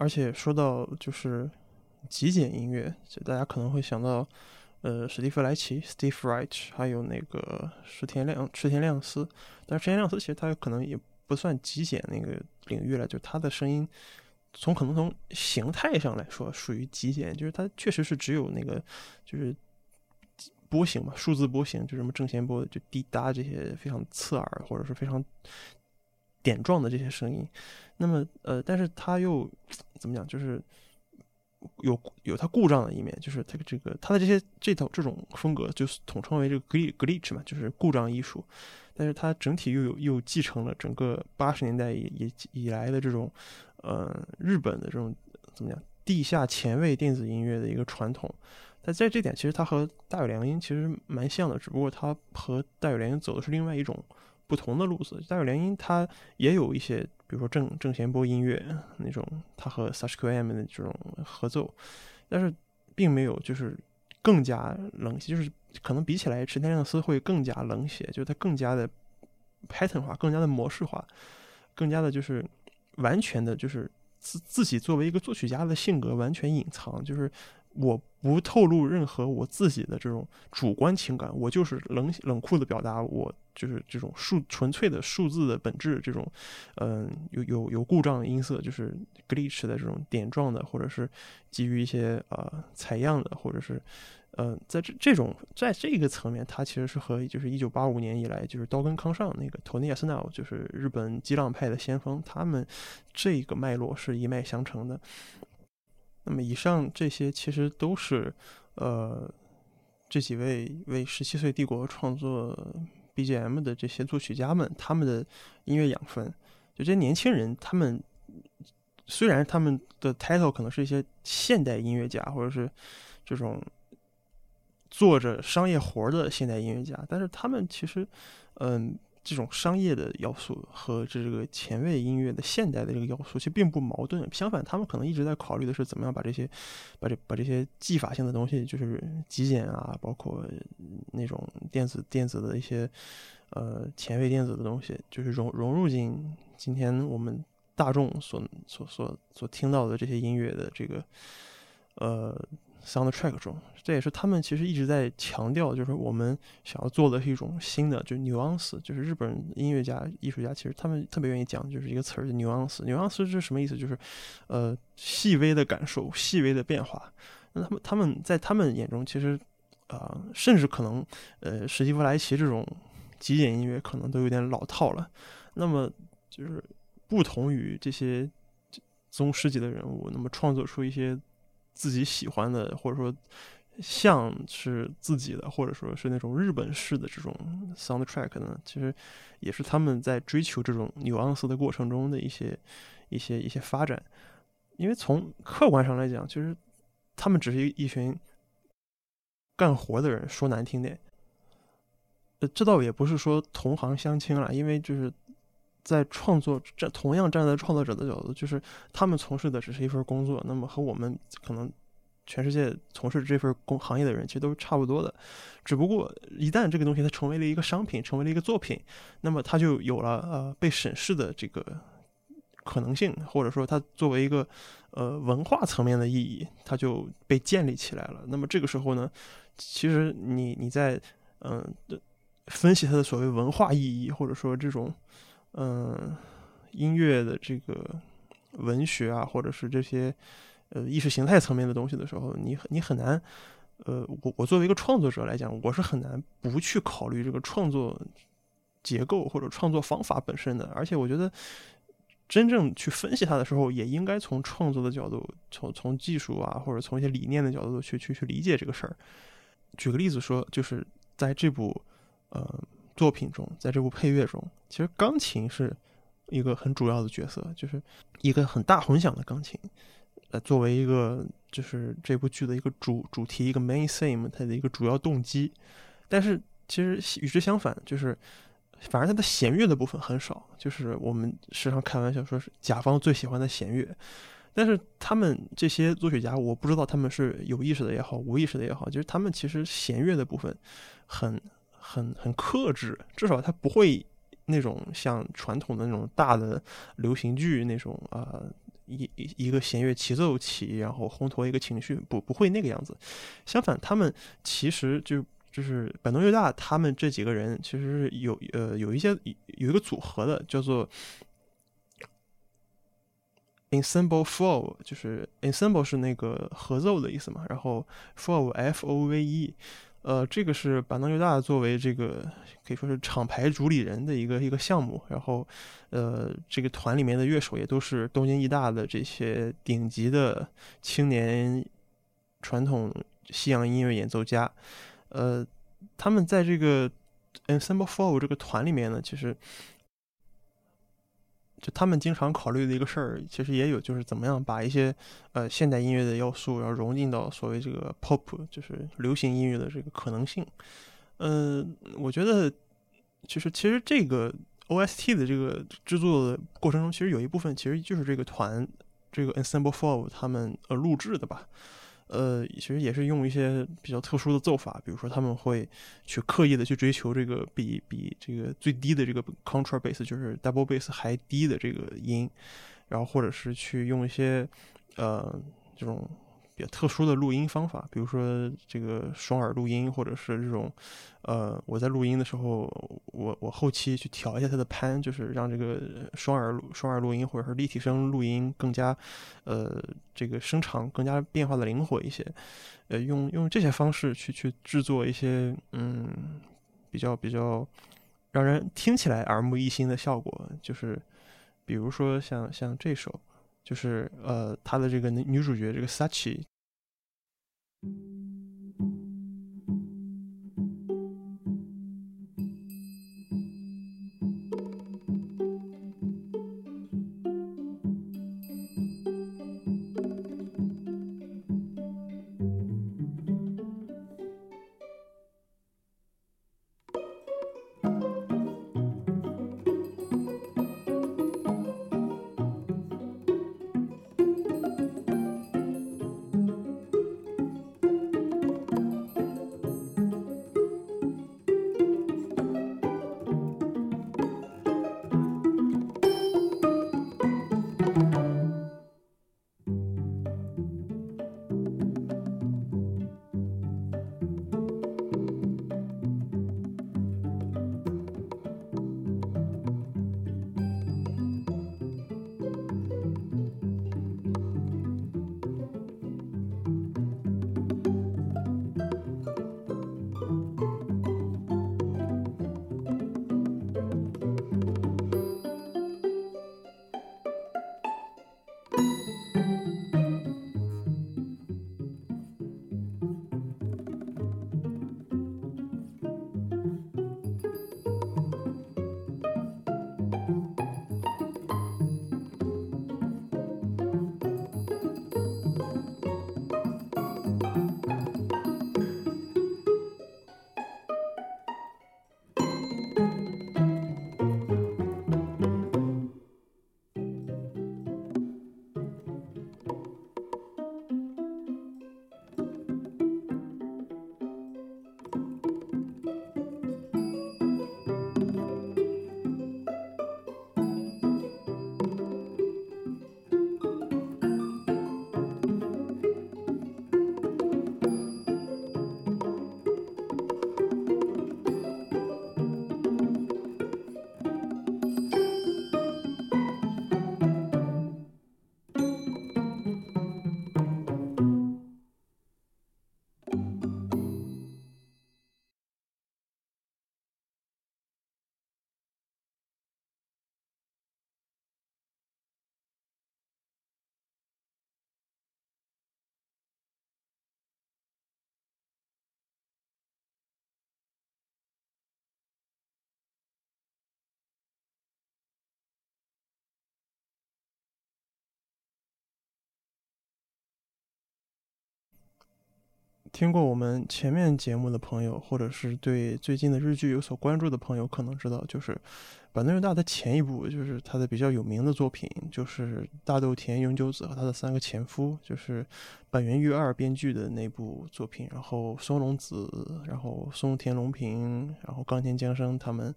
而且说到就是极简音乐，就大家可能会想到，呃，史蒂夫莱奇 （Steve Reich） 还有那个池田亮池田亮司，但是池田亮司其实他可能也不算极简那个领域了，就他的声音从可能从形态上来说属于极简，就是它确实是只有那个就是波形嘛，数字波形，就什么正弦波、就滴答这些非常刺耳或者是非常点状的这些声音。那么呃，但是它又 怎么讲，就是有有它故障的一面，就是它这个它的这些这套这种风格就是统称为这个 gl- glitch 嘛，就是故障艺术。但是它整体又有又继承了整个八十年代以以以来的这种呃日本的这种怎么讲地下前卫电子音乐的一个传统。但在这点，其实它和大有良音其实蛮像的，只不过它和大有良音走的是另外一种不同的路子。大有联音它也有一些，比如说正正弦波音乐那种，它和 Sashko M 的这种合奏，但是并没有就是更加冷血，就是可能比起来池田亮司会更加冷血，就是它更加的 pattern 化，更加的模式化，更加的就是完全的就是自自己作为一个作曲家的性格完全隐藏，就是我不透露任何我自己的这种主观情感，我就是冷冷酷的表达我就是这种数纯粹的数字的本质，这种嗯、有有有故障音色，就是 glitch 的这种点状的，或者是基于一些呃采样的，或者是呃在这这种在这个层面，它其实是和就是一九八五年以来就是刀根康上那个 Tony Yasuno，就是日本激浪派的先锋，他们这个脉络是一脉相承的。那么以上这些其实都是呃这几位为十七岁帝国创作 BGM 的这些作曲家们他们的音乐养分。就这些年轻人，他们虽然他们的 title 可能是一些现代音乐家，或者是这种做着商业活儿的现代音乐家，但是他们其实，嗯，这种商业的要素和这个前卫音乐的现代的这个要素其实并不矛盾，相反，他们可能一直在考虑的是怎么样把这些，把这把这些技法性的东西，就是极简啊，包括那种电子电子的一些，呃，前卫电子的东西，就是融融入进今天我们大众所所所所听到的这些音乐的这个，呃。Soundtrack 中，这也是他们其实一直在强调，就是我们想要做的是一种新的，就是 nuance，就是日本音乐家、艺术家，其实他们特别愿意讲，就是一个词儿，nuance。nuance 是什么意思？就是呃细微的感受、细微的变化。那他们他们在他们眼中，其实啊、甚至可能呃史蒂夫莱奇这种极简音乐可能都有点老套了。那么就是不同于这些宗师级的人物，那么创作出一些。自己喜欢的，或者说像是自己的，或者说是那种日本式的这种 soundtrack 呢，其实也是他们在追求这种 nuance 的过程中的一些一些一些发展。因为从客观上来讲，其实他们只是一群干活的人，说难听点，呃，这倒也不是说同行相亲了，因为就是。在创作站同样站在创作者的角度，就是他们从事的只是一份工作，那么和我们可能全世界从事这份工行业的人其实都是差不多的，只不过一旦这个东西它成为了一个商品，成为了一个作品，那么它就有了呃被审视的这个可能性，或者说它作为一个呃文化层面的意义，它就被建立起来了。那么这个时候呢，其实你你在嗯、呃、分析它的所谓文化意义，或者说这种。嗯，音乐的这个文学啊，或者是这些呃意识形态层面的东西的时候，你你很难，呃，我我作为一个创作者来讲，我是很难不去考虑这个创作结构或者创作方法本身的。而且我觉得，真正去分析它的时候，也应该从创作的角度，从从技术啊，或者从一些理念的角度去去去理解这个事儿。举个例子说，就是在这部呃。作品中，在这部配乐中，其实钢琴是一个很主要的角色，就是一个很大混响的钢琴，呃，作为一个就是这部剧的一个主主题，一个 main theme，它的一个主要动机。但是其实与之相反，就是反而它的弦乐的部分很少，就是我们时常开玩笑说是甲方最喜欢的弦乐。但是他们这些作曲家，我不知道他们是有意识的也好，无意识的也好，就是他们其实弦乐的部分很很很克制，至少他不会那种像传统的那种大的流行剧那种啊、一一一个弦乐齐奏起，然后烘托一个情绪，不不会那个样子。相反，他们其实就就是板东佑大他们这几个人其实是有呃有一些有一个组合的，叫做 ensemble four，就是 ensemble 是那个合奏的意思嘛，然后 four f o v e，呃，这个是板东佑大作为这个可以说是厂牌主理人的一个一个项目，然后呃，这个团里面的乐手也都是东京艺大的这些顶级的青年传统西洋音乐演奏家，呃，他们在这个 Ensemble Four 这个团里面呢，其实就他们经常考虑的一个事儿，其实也有就是怎么样把一些呃现代音乐的要素，然后融进到所谓这个 pop，就是流行音乐的这个可能性。嗯、我觉得其实其实这个 OST 的这个制作的过程中，其实有一部分其实就是这个团这个 Ensemble Four 他们呃录制的吧。呃，其实也是用一些比较特殊的奏法，比如说他们会去刻意的去追求这个比比这个最低的这个 contra bass，就是 double bass 还低的这个音，然后或者是去用一些呃这种比较特殊的录音方法，比如说这个双耳录音，或者是这种呃我在录音的时候，我我后期去调一下它的 pan，就是让这个双耳录双耳录音或者是立体声录音更加呃这个声场更加变化的灵活一些，呃用用这些方式去去制作一些嗯比较比较让人听起来耳目一新的效果，就是比如说像像这首。就是呃，他的这个女女主角这个 Sachi，听过我们前面节目的朋友，或者是对最近的日剧有所关注的朋友，可能知道，就是板凳优大的前一部，就是他的比较有名的作品，就是大豆田永久子和他的三个前夫，就是板垣裕二编剧的那部作品，然后松隆子，然后松田龙平，然后冈田将生他们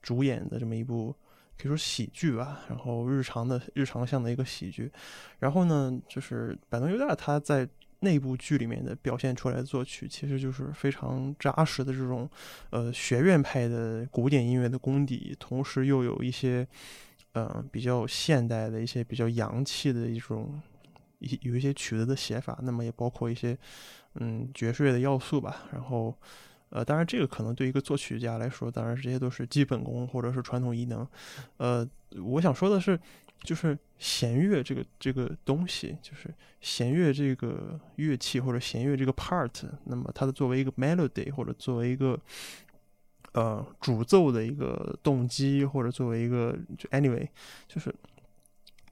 主演的这么一部。可以说喜剧吧，然后日常的日常向的一个喜剧，然后呢，就是板凳优大他在那部剧里面的表现出来的作曲，其实就是非常扎实的这种，呃，学院派的古典音乐的功底，同时又有一些，呃，比较现代的一些比较洋气的一种，一有一些曲子的写法，那么也包括一些，嗯，爵士乐的要素吧。然后，呃，当然这个可能对一个作曲家来说，当然这些都是基本功或者是传统艺能。呃，我想说的是。就是弦乐这个这个东西，就是弦乐这个乐器或者弦乐这个 part，那么它的作为一个 melody 或者作为一个呃主奏的一个动机，或者作为一个就 anyway，就是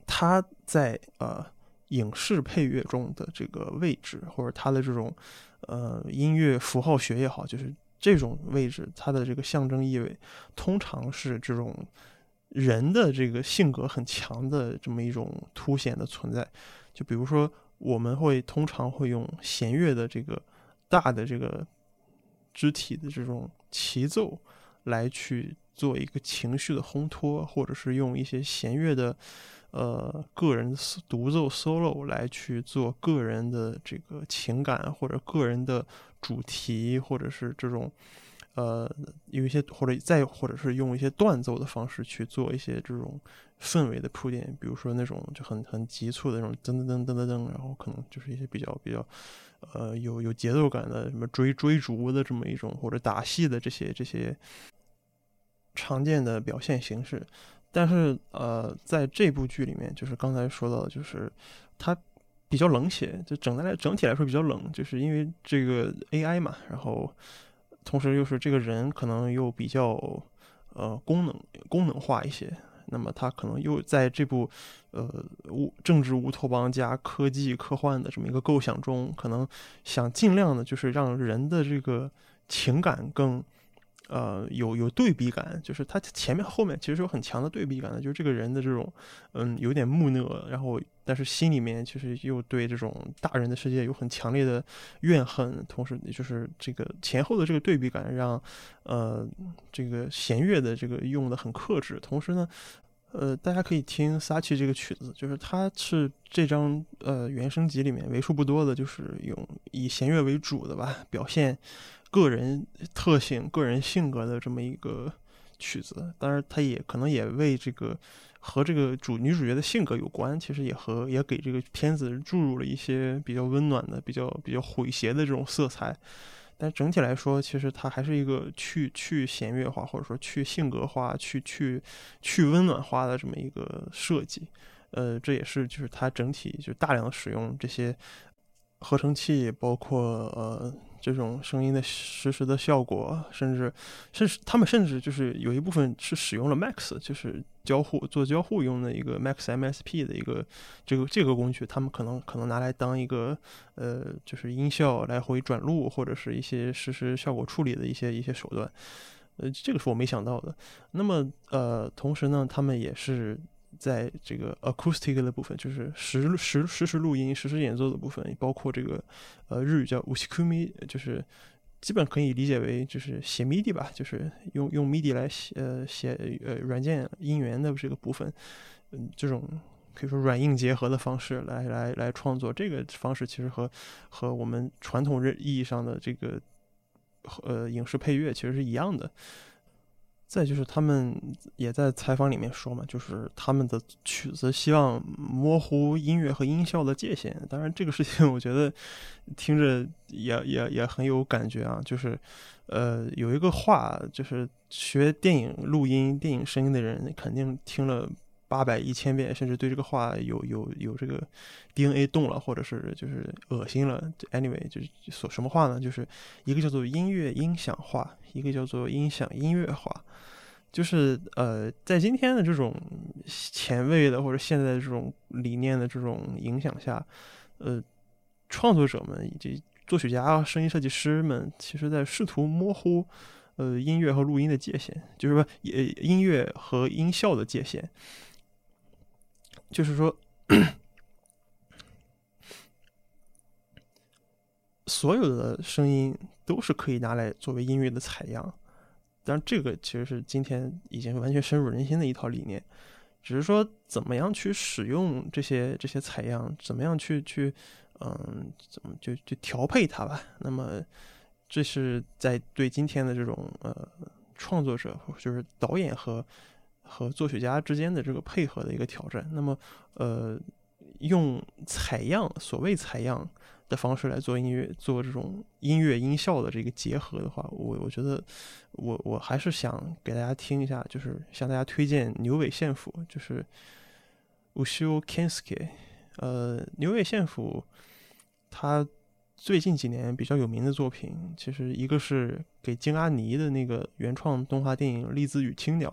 它在呃影视配乐中的这个位置，或者它的这种呃音乐符号学也好，就是这种位置，它的这个象征意味，通常是这种。人的这个性格很强的这么一种凸显的存在，就比如说，我们会通常会用弦乐的这个大的这个肢体的这种齐奏来去做一个情绪的烘托，或者是用一些弦乐的呃个人独奏 solo 来去做个人的这个情感或者个人的主题，或者是这种。呃，有一些或者再或者是用一些断奏的方式去做一些这种氛围的铺垫，比如说那种就很很急促的那种噔噔噔噔噔噔，然后可能就是一些比较比较呃有有节奏感的什么追追逐的这么一种或者打戏的这些这些常见的表现形式。但是呃，在这部剧里面，就是刚才说到的，就是它比较冷血，就整的来整体来说比较冷，就是因为这个 AI 嘛，然后。同时，又是这个人可能又比较，呃，功能功能化一些。那么他可能又在这部，呃，乌政治乌托邦加科技科幻的这么一个构想中，可能想尽量的就是让人的这个情感更。呃，有有对比感，就是他前面后面其实有很强的对比感的，就是这个人的这种，嗯，有点木讷，然后但是心里面其实又对这种大人的世界有很强烈的怨恨，同时就是这个前后的这个对比感，让呃这个弦乐的这个用的很克制，同时呢，呃，大家可以听撒奇这个曲子，就是它是这张呃原声集里面为数不多的，就是用以弦乐为主的吧表现。个人特性、个人性格的这么一个曲子，当然，它也可能也为这个和这个主女主角的性格有关。其实也和也给这个片子注入了一些比较温暖的、比较比较诙谐的这种色彩。但整体来说，其实它还是一个去去弦乐化，或者说去性格化、去去去温暖化的这么一个设计。呃，这也是就是它整体就大量使用这些合成器，包括呃。这种声音的实时的效果，甚至，甚至他们甚至就是有一部分是使用了 Max，就是交互做交互用的一个 Max MSP 的一个这个这个工具，他们可能可能拿来当一个呃，就是音效来回转录或者是一些实时效果处理的一些一些手段，呃，这个是我没想到的。那么呃，同时呢，他们也是。在这个 acoustic 的部分，就是实实实时录音、实时演奏的部分，包括这个呃日语叫 ushikumi，就是基本可以理解为就是写 midi 吧，就是用用 midi 来写呃写呃软件音源的这个部分，嗯，这种可以说软硬结合的方式来来来创作，这个方式其实和和我们传统认意义上的这个呃影视配乐其实是一样的。再就是他们也在采访里面说嘛，就是他们的曲子希望模糊音乐和音效的界限。当然，这个事情 我觉得听着也也也很有感觉啊。就是，呃，有一个话，就是学电影录音、电影声音的人肯定听了。八百一千遍，甚至对这个话有有有这个 DNA 动了，或者是就是恶心了。Anyway，就是说什么话呢？就是一个叫做音乐音响化，一个叫做音响音乐化。就是呃，在今天的这种前卫的或者现在的这种理念的这种影响下，呃，创作者们以及作曲家、声音设计师们，其实在试图模糊呃音乐和录音的界限，就是说呃音乐和音效的界限，就是说。所有的声音都是可以拿来作为音乐的采样，当然这个其实是今天已经完全深入人心的一套理念，只是说怎么样去使用这些这些采样，怎么样去去嗯怎么就就调配它吧。那么这是在对今天的这种呃创作者，就是导演和和作曲家之间的这个配合的一个挑战。那么呃用采样，所谓采样。的方式来做音乐，做这种音乐音效的这个结合的话，我我觉得，我我还是想给大家听一下，就是向大家推荐牛尾线谱，就是 Ushio Kensky，呃，牛尾线谱，他最近几年比较有名的作品，其实一个是给金阿尼的那个原创动画电影《栗子与青鸟》，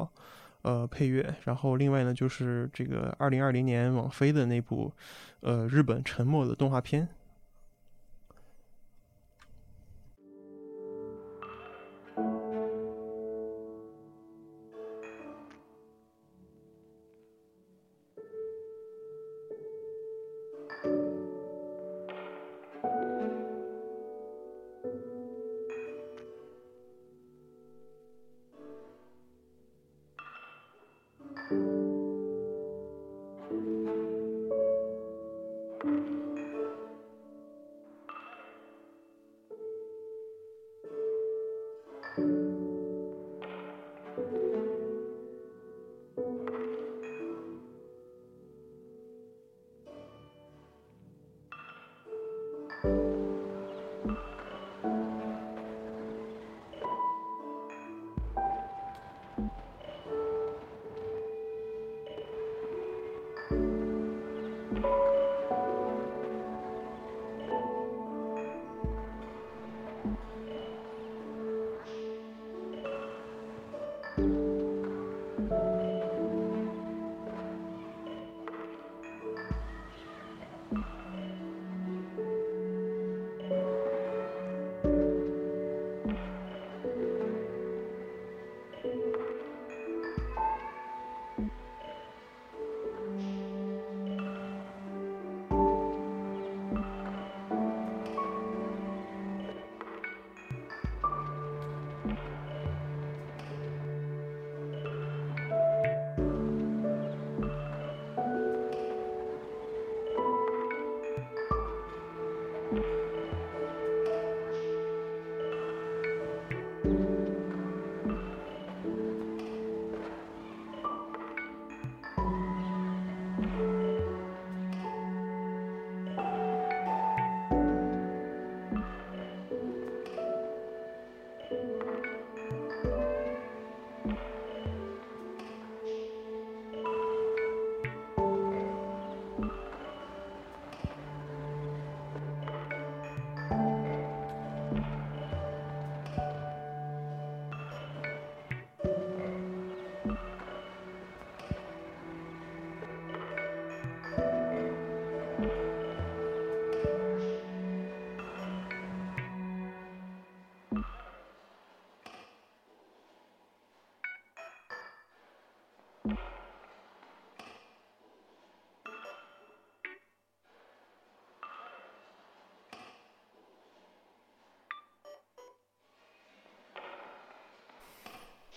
呃，配乐，然后另外呢就是这个二零二零年网飞的那部，呃，日本沉默的动画片。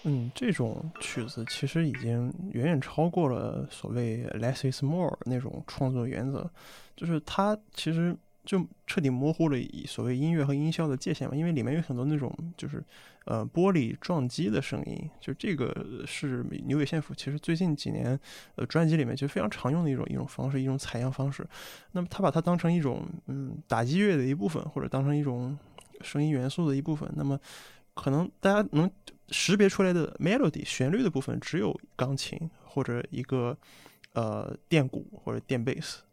嗯，这种曲子其实已经远远超过了所谓 “less is more” 那种创作原则，就是它其实就彻底模糊了所谓音乐和音效的界限嘛。因为里面有很多那种就是呃玻璃撞击的声音，就这个是牛尾线谱其实最近几年呃专辑里面就非常常用的一种一种方式，一种采样方式。那么他把它当成一种嗯打击乐的一部分，或者当成一种声音元素的一部分，那么可能大家能。识别出来的 melody 旋律的部分只有钢琴或者一个呃电鼓或者电贝斯，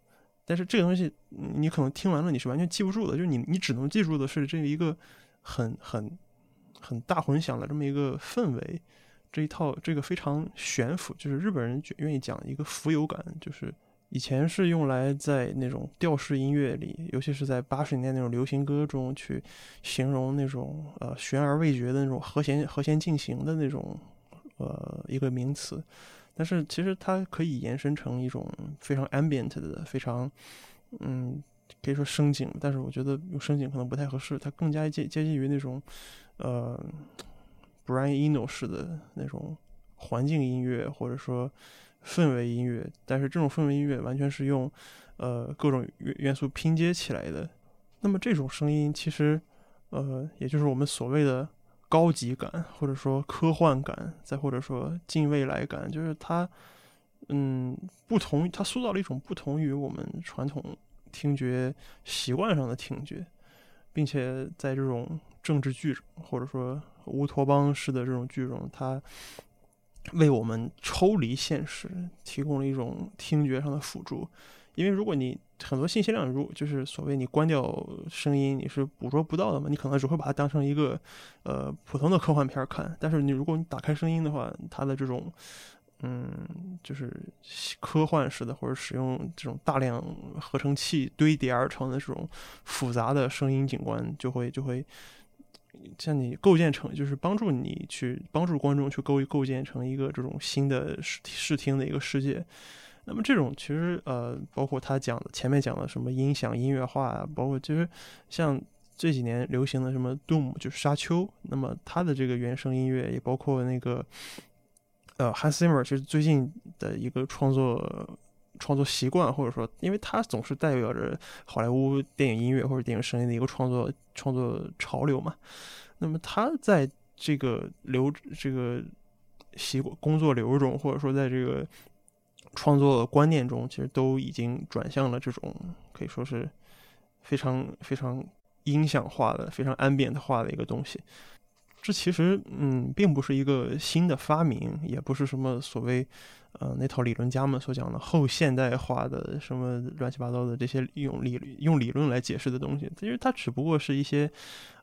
但是这个东西你可能听完了你是完全记不住的，就是你你只能记住的是这一个很很很大混响的这么一个氛围，这一套这个非常悬浮，就是日本人愿意讲一个浮游感，就是以前是用来在那种调式音乐里，尤其是在八十年代那种流行歌中去形容那种呃悬而未决的那种和弦和弦进行的那种呃一个名词。但是其实它可以延伸成一种非常 ambient 的、非常嗯可以说声景，但是我觉得用声景可能不太合适，它更加接接近于那种呃 Brian Eno 式的那种环境音乐，或者说氛围音乐。但是这种氛围音乐完全是用呃各种元元素拼接起来的。那么这种声音其实呃也就是我们所谓的高级感，或者说科幻感，再或者说近未来感，就是它嗯不同，它塑造了一种不同于我们传统听觉习惯上的听觉，并且在这种政治剧，或者说乌托邦式的这种剧中，它为我们抽离现实提供了一种听觉上的辅助。因为如果你很多信息量，如就是所谓你关掉声音，你是捕捉不到的嘛，你可能只会把它当成一个呃普通的科幻片看。但是你如果你打开声音的话，它的这种嗯，就是科幻式的，或者使用这种大量合成器堆叠而成的这种复杂的声音景观，就会就会像你构建成，就是帮助你去帮助观众去构构建成一个这种新的视视听的一个世界。那么这种其实呃，包括他讲的前面讲的什么音响音乐化啊，包括其实像这几年流行的什么 Doom 就是沙丘，那么它的这个原声音乐也包括那个呃 Hans Zimmer 其实最近的一个创作创作习惯，或者说因为他总是代表着好莱坞电影音乐或者电影声音的一个创作创作潮流嘛，那么他在这个流这个习惯工作流中，或者说在这个创作观念中，其实都已经转向了这种可以说是非常非常音响化的、非常 ambient 化的一个东西。这其实嗯，并不是一个新的发明，也不是什么所谓呃那套理论家们所讲的后现代化的什么乱七八糟的这些用理用理论来解释的东西。其实它只不过是一些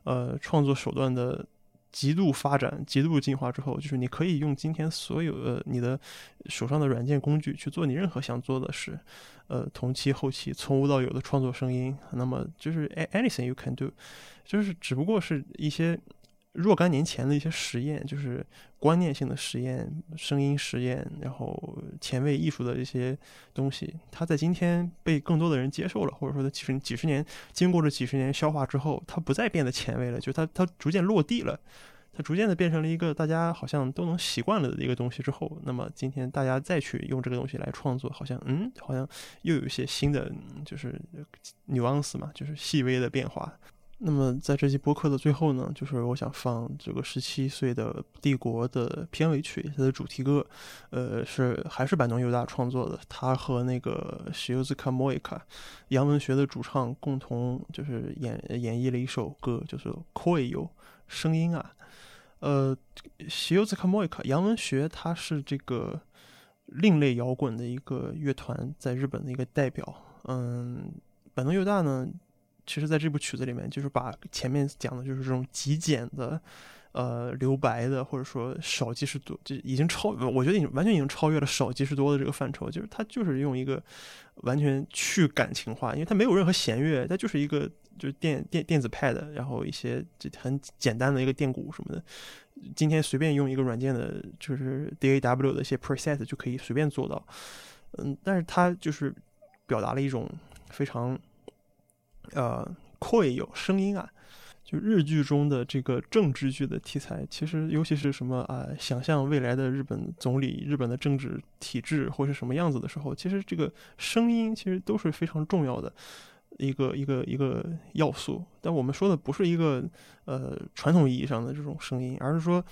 呃创作手段的。极度发展、极度进化之后，就是你可以用今天所有的你的手上的软件工具去做你任何想做的事，呃，同期、后期从无到有的创作声音。那么就是 anything you can do，就是只不过是一些若干年前的一些实验，就是观念性的实验、声音实验，然后前卫艺术的一些东西，它在今天被更多的人接受了，或者说它几十几十年经过这几十年消化之后，它不再变得前卫了，就它它逐渐落地了。它逐渐的变成了一个大家好像都能习惯了的一个东西之后，那么今天大家再去用这个东西来创作，好像嗯，好像又有一些新的就是 nuance 嘛，就是细微的变化。那么在这期播客的最后呢，就是我想放这个十七岁的帝国的片尾曲，它的主题歌，呃，是还是坂东佑大创作的，他和那个 Shizuka Moika 洋文学的主唱共同就是演演绎了一首歌，就是 Koyo 声音啊。呃，西游兹卡莫伊卡杨文学，他是这个另类摇滚的一个乐团，在日本的一个代表。嗯，坂东佑大呢，其实在这部曲子里面，就是把前面讲的就是这种极简的。呃，留白的，或者说少即是多，就已经超，我觉得已经完全已经超越了少即是多的这个范畴。就是它就是用一个完全去感情化，因为它没有任何弦乐，它就是一个就是电电电子 pad，然后一些这很简单的一个电鼓什么的。今天随便用一个软件的，就是 DAW 的一些 preset 就可以随便做到。嗯，但是它就是表达了一种非常呃会有声音啊。就日剧中的这个政治剧的题材，其实尤其是什么啊，想象未来的日本总理、日本的政治体制或是什么样子的时候，其实这个声音其实都是非常重要的一个一个一个要素。但我们说的不是一个呃传统意义上的这种声音，而是说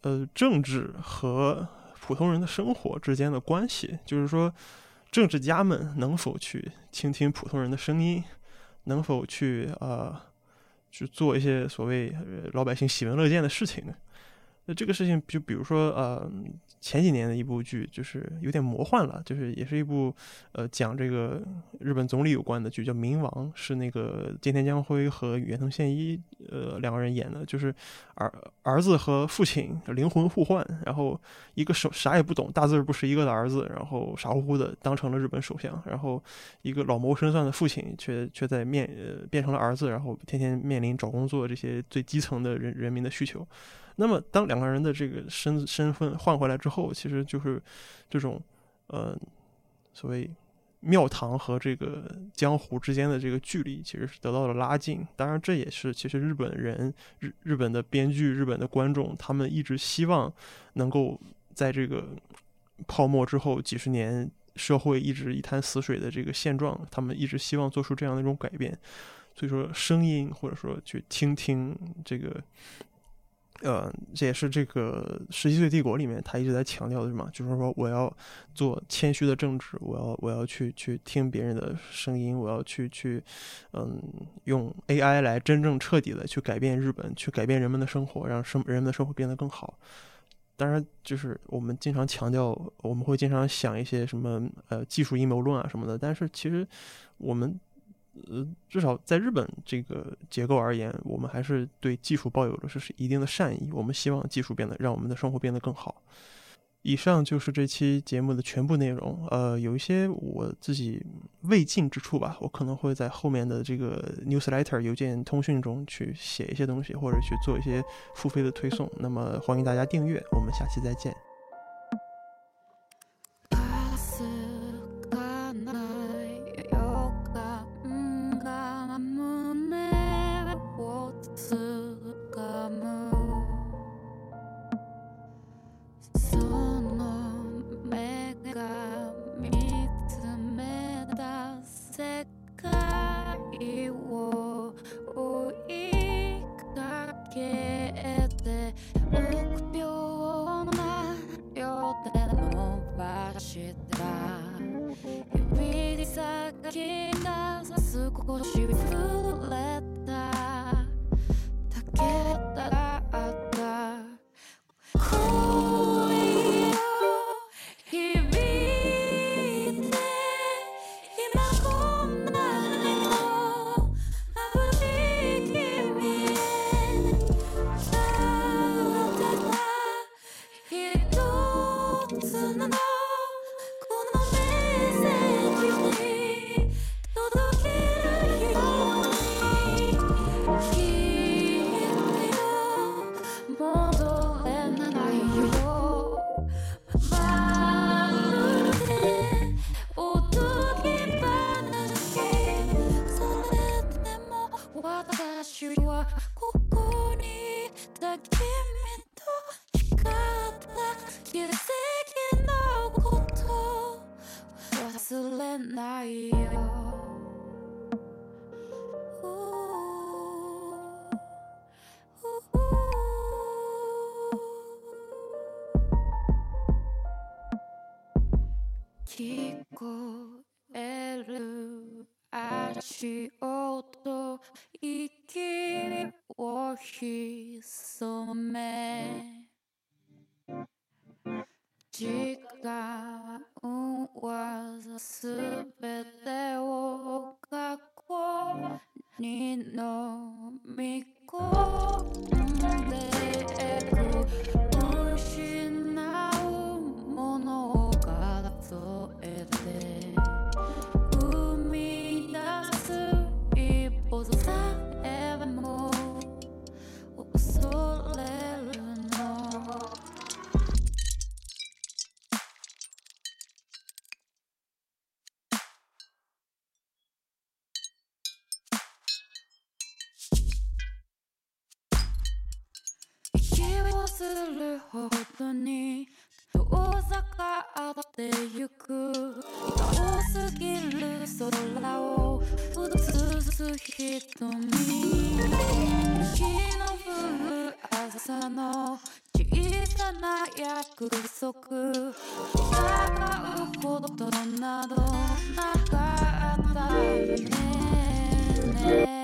呃政治和普通人的生活之间的关系，就是说政治家们能否去倾听普通人的声音，能否去呃。去做一些所谓老百姓喜闻乐见的事情呢，那这个事情就比如说呃前几年的一部剧，就是有点魔幻了，就是也是一部呃讲这个日本总理有关的剧，叫《冥王》，是那个金田将辉和远藤宪一呃两个人演的，就是儿儿子和父亲灵魂互换，然后一个手啥也不懂、大字不识一个的儿子，然后傻乎乎的当成了日本首相，然后一个老谋深算的父亲却却在面呃变成了儿子，然后天天面临找工作这些最基层的人人民的需求。那么当两个人的这个身身份换回来之后，其实就是这种呃所谓庙堂和这个江湖之间的这个距离，其实是得到了拉近。当然，这也是其实日本人日日本的编剧、日本的观众，他们一直希望能够在这个泡沫之后几十年。社会一直一潭死水的这个现状，他们一直希望做出这样的一种改变，所以说声音或者说去听听这个，呃，这也是这个《十七岁帝国》里面他一直在强调的嘛，就是说我要做谦虚的政治，我要我要去去听别人的声音，我要去去，嗯，用 AI 来真正彻底的去改变日本，去改变人们的生活，让生人们的生活变得更好。当然，就是我们经常强调，我们会经常想一些什么呃技术阴谋论啊什么的。但是其实我们呃至少在日本这个结构而言，我们还是对技术抱有的是是一定的善意。我们希望技术变得让我们的生活变得更好。以上就是这期节目的全部内容。呃，有一些我自己未尽之处吧，我可能会在后面的这个 newsletter 邮件通讯中去写一些东西，或者去做一些付费的推送。那么欢迎大家订阅，我们下期再见。界を追いかけて臆病な両手伸ばした。するほどに遠ざかってゆく。遠すぎる空を映す瞳。雪の降る朝の小さな約束。疑うことなどなかった。よね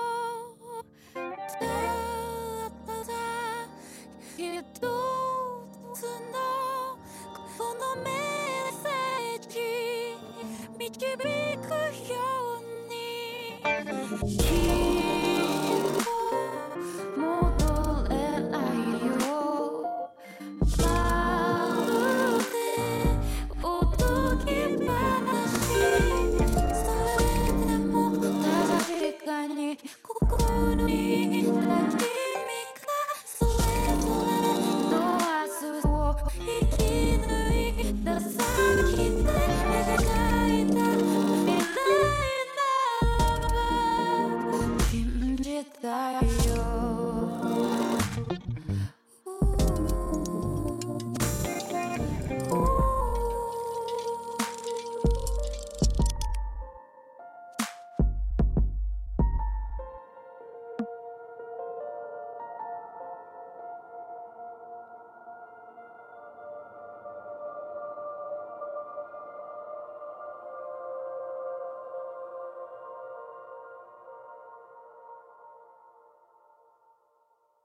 一つのこのメッセージ導くように。